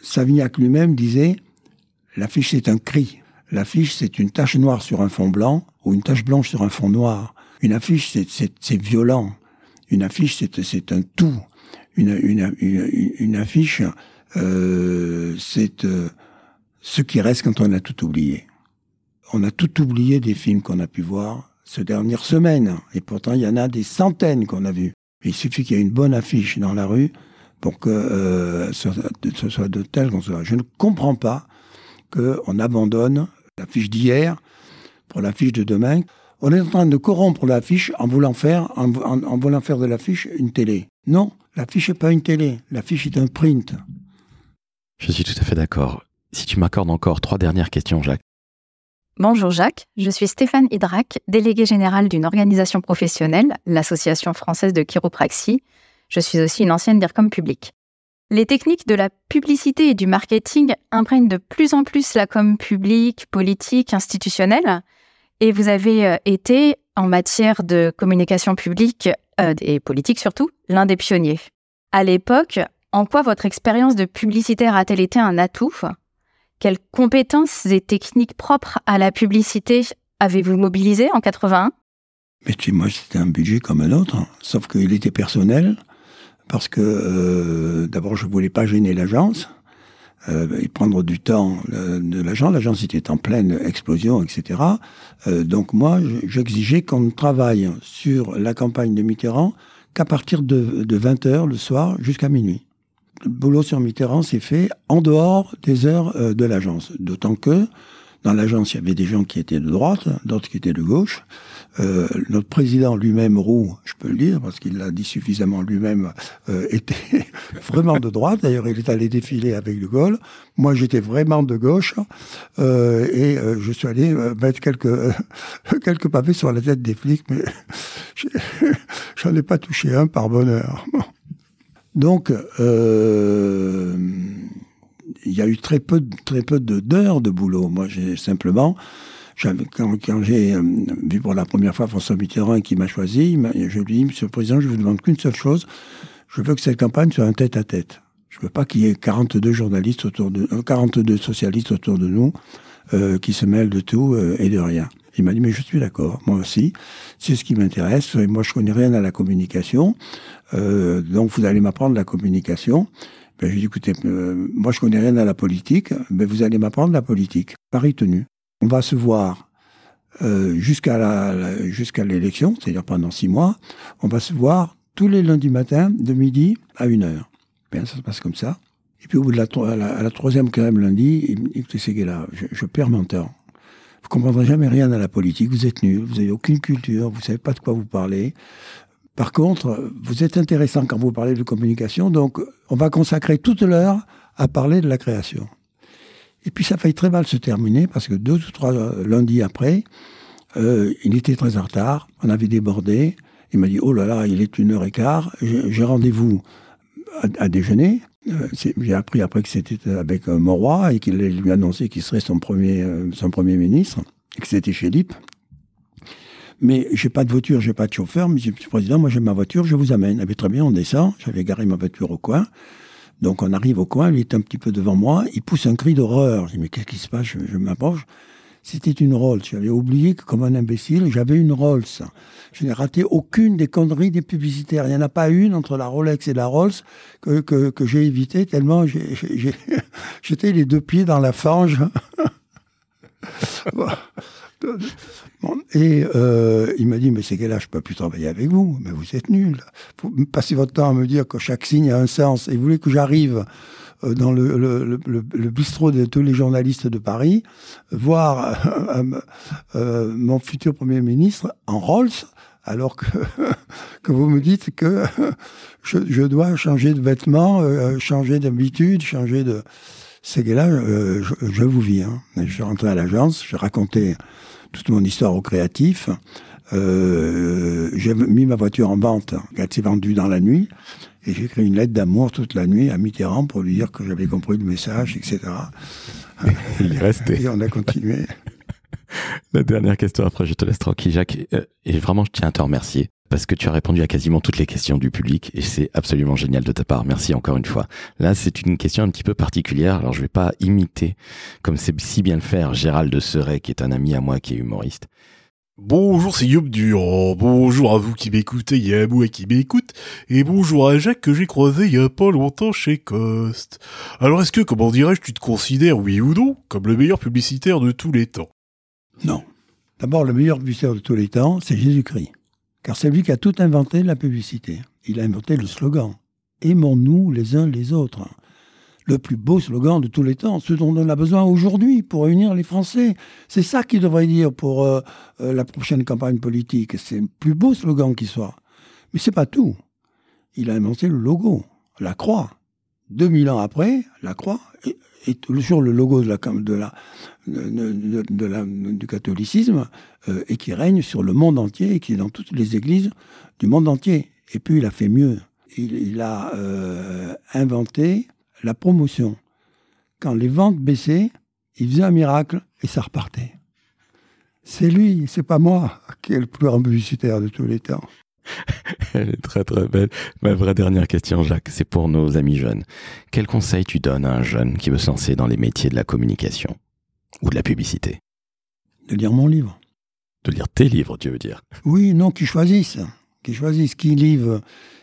Savignac lui-même disait, l'affiche c'est un cri. L'affiche c'est une tache noire sur un fond blanc, ou une tache blanche sur un fond noir. Une affiche c'est violent. Une affiche c'est un tout. Une, une, une affiche euh, c'est euh, ce qui reste quand on a tout oublié. On a tout oublié des films qu'on a pu voir ces dernières semaines, et pourtant il y en a des centaines qu'on a vus. Il suffit qu'il y ait une bonne affiche dans la rue pour que euh, ce, soit de tel qu'on soit. Je ne comprends pas qu'on abandonne l'affiche d'hier pour l'affiche de demain. On est en train de corrompre l'affiche en voulant faire, en voulant faire de l'affiche une télé. Non, l'affiche n'est pas une télé. L'affiche est un print. Je suis tout à fait d'accord. Si tu m'accordes encore trois dernières questions, Jacques. Bonjour Jacques, je suis Stéphane Hydrac, délégué général d'une organisation professionnelle, l'Association française de chiropraxie. Je suis aussi une ancienne DIRCOM publique. Les techniques de la publicité et du marketing imprègnent de plus en plus la com publique, politique, institutionnelle. Et vous avez euh, été, en matière de communication publique euh, et politique surtout, l'un des pionniers. À l'époque, en quoi votre expérience de publicitaire a-t-elle été un atout? Quelles compétences et techniques propres à la publicité avez-vous mobilisées en 81 Mais tu moi, c'était un budget comme un autre, hein. sauf qu'il était personnel, parce que euh, d'abord, je voulais pas gêner l'agence. Euh, et prendre du temps euh, de l'agence. L'agence était en pleine explosion, etc. Donc moi, j'exigeais qu'on travaille sur la campagne de Mitterrand qu'à partir de, de 20h le soir jusqu'à minuit le boulot sur Mitterrand s'est fait en dehors des heures euh, de l'agence. D'autant que dans l'agence, il y avait des gens qui étaient de droite, d'autres qui étaient de gauche. Euh, notre président lui-même, Roux, je peux le dire, parce qu'il l'a dit suffisamment lui-même, euh, était vraiment de droite. D'ailleurs, il est allé défiler avec De Gaulle. Moi, j'étais vraiment de gauche. Et je suis allé mettre quelques, quelques sur la tête des flics, mais j'en ai pas touché un par bonheur. Donc, euh, il y a eu très peu, très peu d'heures de, boulot. Moi, j'ai simplement, quand, j'ai euh, vu pour la première fois François Mitterrand qui m'a choisi, je lui ai dit, Monsieur le Président, je vous demande qu'une seule chose, je veux que cette campagne soit un tête-à-tête. Je veux pas qu'il y ait 42 journalistes autour de, 42 euh, socialistes autour de nous qui se mêlent de tout et de rien. Il m'a dit, mais je suis d'accord, moi aussi, c'est ce qui m'intéresse. Moi, je connais rien à la communication, euh, donc vous allez m'apprendre la communication. Ben, je lui ai dit, écoutez, euh, moi, je connais rien à la politique, mais vous allez m'apprendre la politique. Paris tenu. On va se voir euh, jusqu'à la, jusqu'à l'élection, c'est-à-dire pendant six mois. On va se voir tous les lundis matins de midi à une heure. Bien, ça se passe comme ça. Et puis au bout de la, à la, troisième, quand même, lundi, écoutez, c'est là, je, perds mon temps. Vous comprendrez jamais rien à la politique, vous êtes nul, vous avez aucune culture, vous savez pas de quoi vous parlez. Par contre, vous êtes intéressant quand vous parlez de communication, donc on va consacrer toute l'heure à parler de la création. Et puis ça faillit très mal se terminer parce que deux ou trois lundis après, euh, il était très en retard, on avait débordé, Il m'a dit, oh là là, il est une heure et quart, j'ai rendez-vous à, déjeuner. Euh, J'ai appris après que c'était avec euh, Mauroy et qu'il lui a annoncé qu'il serait son premier, euh, son premier ministre et que c'était chez. Mais j'ai pas de voiture, j'ai pas de chauffeur. Monsieur le Président, moi j'ai ma voiture, je vous amène. Eh très bien, on descend. J'avais garé ma voiture au coin. Donc on arrive au coin, il est un petit peu devant moi, il pousse un cri d'horreur. Je dis mais qu'est-ce qui se passe? Je, m'approche. C'était une Rolls. J'avais oublié que comme un imbécile, j'avais une Rolls. Je n'ai raté aucune des conneries des publicitaires. Il n'y en a pas une entre la Rolex et la Rolls que, que, j'ai évité tellement j'étais les deux pieds dans la fange. Et euh, il m'a dit, mais c'est quel âge? Je peux plus travailler avec vous Mais vous êtes nul. Vous passez votre temps à me dire que chaque signe a un sens. Et vous voulez que j'arrive euh, dans le, bistrot de tous les journalistes de Paris, voir euh, mon futur Premier ministre en Rolls, alors que, que vous me dites que je, je dois changer de vêtements, changer d'habitude, changer de... Ces gars-là, euh, je, je vous vis. Hein. Je suis rentré à l'agence, j'ai raconté toute mon histoire au créatif. Euh, j'ai mis ma voiture en vente, elle s'est vendue dans la nuit, et j'ai écrit une lettre d'amour toute la nuit à Mitterrand pour lui dire que j'avais compris le message, etc. Il est resté. Et on a continué. La dernière question, après je te laisse tranquille, Jacques. Euh, Et vraiment, je tiens à te remercier parce que tu as répondu à quasiment toutes les questions du public et c'est absolument génial de ta part. Merci encore une fois. Là, c'est une question un petit peu particulière. Alors, je vais pas imiter, comme c'est si bien le faire, Gérald de Seret, qui est un ami à moi qui est humoriste. Bonjour, c'est Yob Durand. Bonjour à vous qui m'écoutez, il y a moi qui m'écoute. Et bonjour à Jacques que j'ai croisé il y a pas longtemps chez Cost. Alors est-ce que, comment dirais-je, tu te considères, oui ou non, comme le meilleur publicitaire de tous les temps? Non. D'abord, le meilleur publicitaire de tous les temps, c'est Jésus-Christ. Car c'est lui qui a tout inventé la publicité. Il a inventé le slogan. Aimons-nous les uns les autres. Le plus beau slogan de tous les temps, ce dont on a besoin aujourd'hui pour réunir les Français. C'est ça qu'il devrait dire pour euh, euh, la prochaine campagne politique. C'est le plus beau slogan qui soit. Mais c'est pas tout. Il a inventé le logo, la croix. 2000 ans après, la croix est, est toujours le logo de de la, de, du catholicisme euh, et qui règne sur le monde entier et qui est dans toutes les églises du monde entier. Et puis il a fait mieux. Il, a euh, inventé la promotion. Quand les ventes baissaient, il faisait un miracle et ça repartait. C'est lui, c'est pas moi, qui est le plus grand publicitaire de tous les temps. Elle est très très belle. Ma vraie dernière question, Jacques, c'est pour nos amis jeunes. Quel conseil tu donnes à un jeune qui veut se dans les métiers de la communication? Ou de la publicité De lire mon livre. De lire tes livres, tu veux dire Oui, non, qu'ils choisissent. Qu'ils choisissent, qu'ils lisent,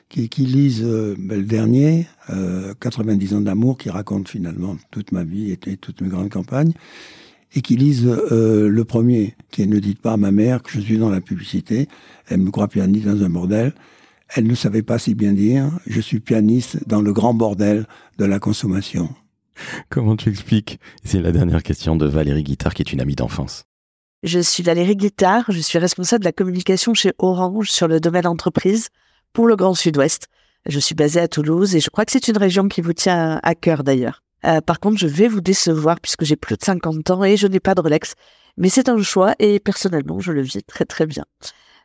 qu'ils lisent euh, ben, le dernier, euh, 90 ans d'amour, qui raconte finalement toute ma vie et, et toutes mes grandes campagnes, et qu'ils lisent euh, le premier, qui est Ne dites pas à ma mère que je suis dans la publicité, elle me croit pianiste dans un bordel. Elle ne savait pas si bien dire, je suis pianiste dans le grand bordel de la consommation. Comment tu expliques? C'est la dernière question de Valérie Guittard, qui est une amie d'enfance. Je suis Valérie Guittard, je suis responsable de la communication chez Orange sur le domaine entreprise pour le Grand Sud-Ouest. Je suis basée à Toulouse et je crois que c'est une région qui vous tient à cœur d'ailleurs. Euh, par contre, je vais vous décevoir puisque j'ai plus de 50 ans et je n'ai pas de Rolex. Mais c'est un choix et personnellement, je le vis très très bien.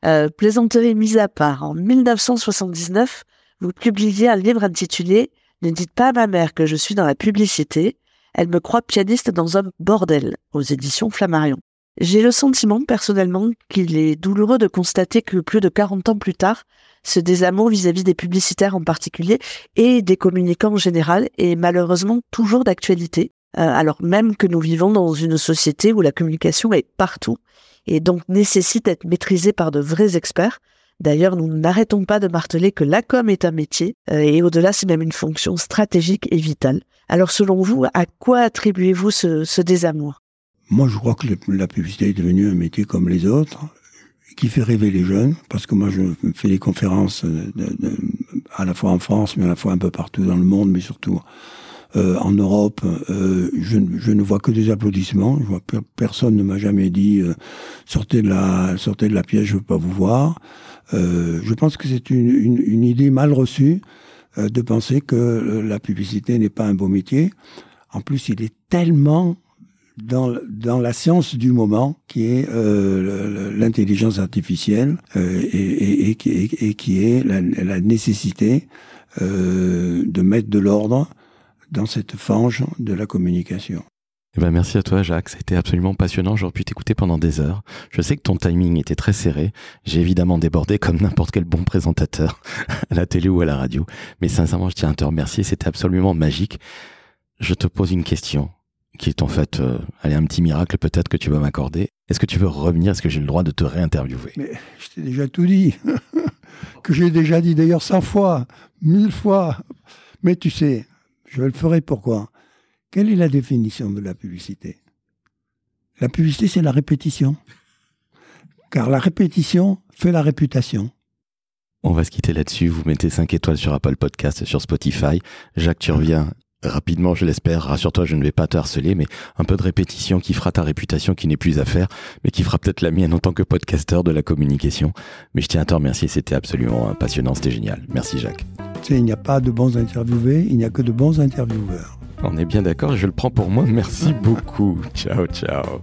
Euh, plaisanterie mise à part, en 1979, vous publiez un livre intitulé Ne dites pas à ma mère que je suis dans la publicité. Elle me croit pianiste dans un bordel aux éditions Flammarion. J'ai le sentiment personnellement qu'il est douloureux de constater que plus de 40 ans plus tard, ce désamour vis-à-vis des publicitaires en particulier et des communicants en général est malheureusement toujours d'actualité, euh, alors même que nous vivons dans une société où la communication est partout et donc nécessite d'être maîtrisée par de vrais experts. D'ailleurs, nous n'arrêtons pas de marteler que la com est un métier euh, et au-delà, c'est même une fonction stratégique et vitale. Alors selon vous, à quoi attribuez-vous ce, désamour? Moi, je crois que la publicité est devenue un métier comme les autres, qui fait rêver les jeunes, parce que moi, je fais des conférences de- à la fois en France, mais à la fois un peu partout dans le monde, mais surtout euh, en Europe. Euh, je, ne- vois que des applaudissements. Personne ne m'a jamais dit euh, sortez de la sortez de la pièce, je veux pas vous voir. Euh, je pense que c'est une, une, une idée mal reçue euh, de penser que euh, la publicité n'est pas un beau métier. En plus, il est tellement dans, dans la science du moment, qui est euh, l'intelligence artificielle euh, et, et, et, et, qui est la, la nécessité de mettre de l'ordre dans cette fange de la communication. Eh ben merci à toi Jacques, c'était absolument passionnant, j'aurais pu t'écouter pendant des heures. Je sais que ton timing était très serré, j'ai évidemment débordé comme n'importe quel bon présentateur à la télé ou à la radio, mais sincèrement je tiens à te remercier, c'était absolument magique. Je te pose une question qui est en fait euh, allez, un petit miracle peut-être que tu vas m'accorder. Est-ce que tu veux revenir? Est-ce que j'ai le droit de te réinterviewer? Mais je t'ai déjà tout dit, que j'ai déjà dit d'ailleurs cent fois, mille fois. Mais tu sais, je le ferai. Pourquoi? Quelle est la définition de la publicité? La publicité, c'est la répétition. Car la répétition fait la réputation. On va se quitter là-dessus. Vous mettez 5 étoiles sur Apple Podcast, sur Spotify. Jacques, tu reviens rapidement, je l'espère. Rassure-toi, je ne vais pas te harceler, mais un peu de répétition qui fera ta réputation qui n'est plus à faire, mais qui fera peut-être la mienne en tant que podcasteur de la communication. Mais je tiens à te remercier, c'était absolument passionnant, c'était génial. Merci Jacques. Tu sais, il n'y a pas de bons interviewés, il n'y a que de bons intervieweurs. On est bien d'accord, je le prends pour moi. Merci beaucoup. Ciao, ciao.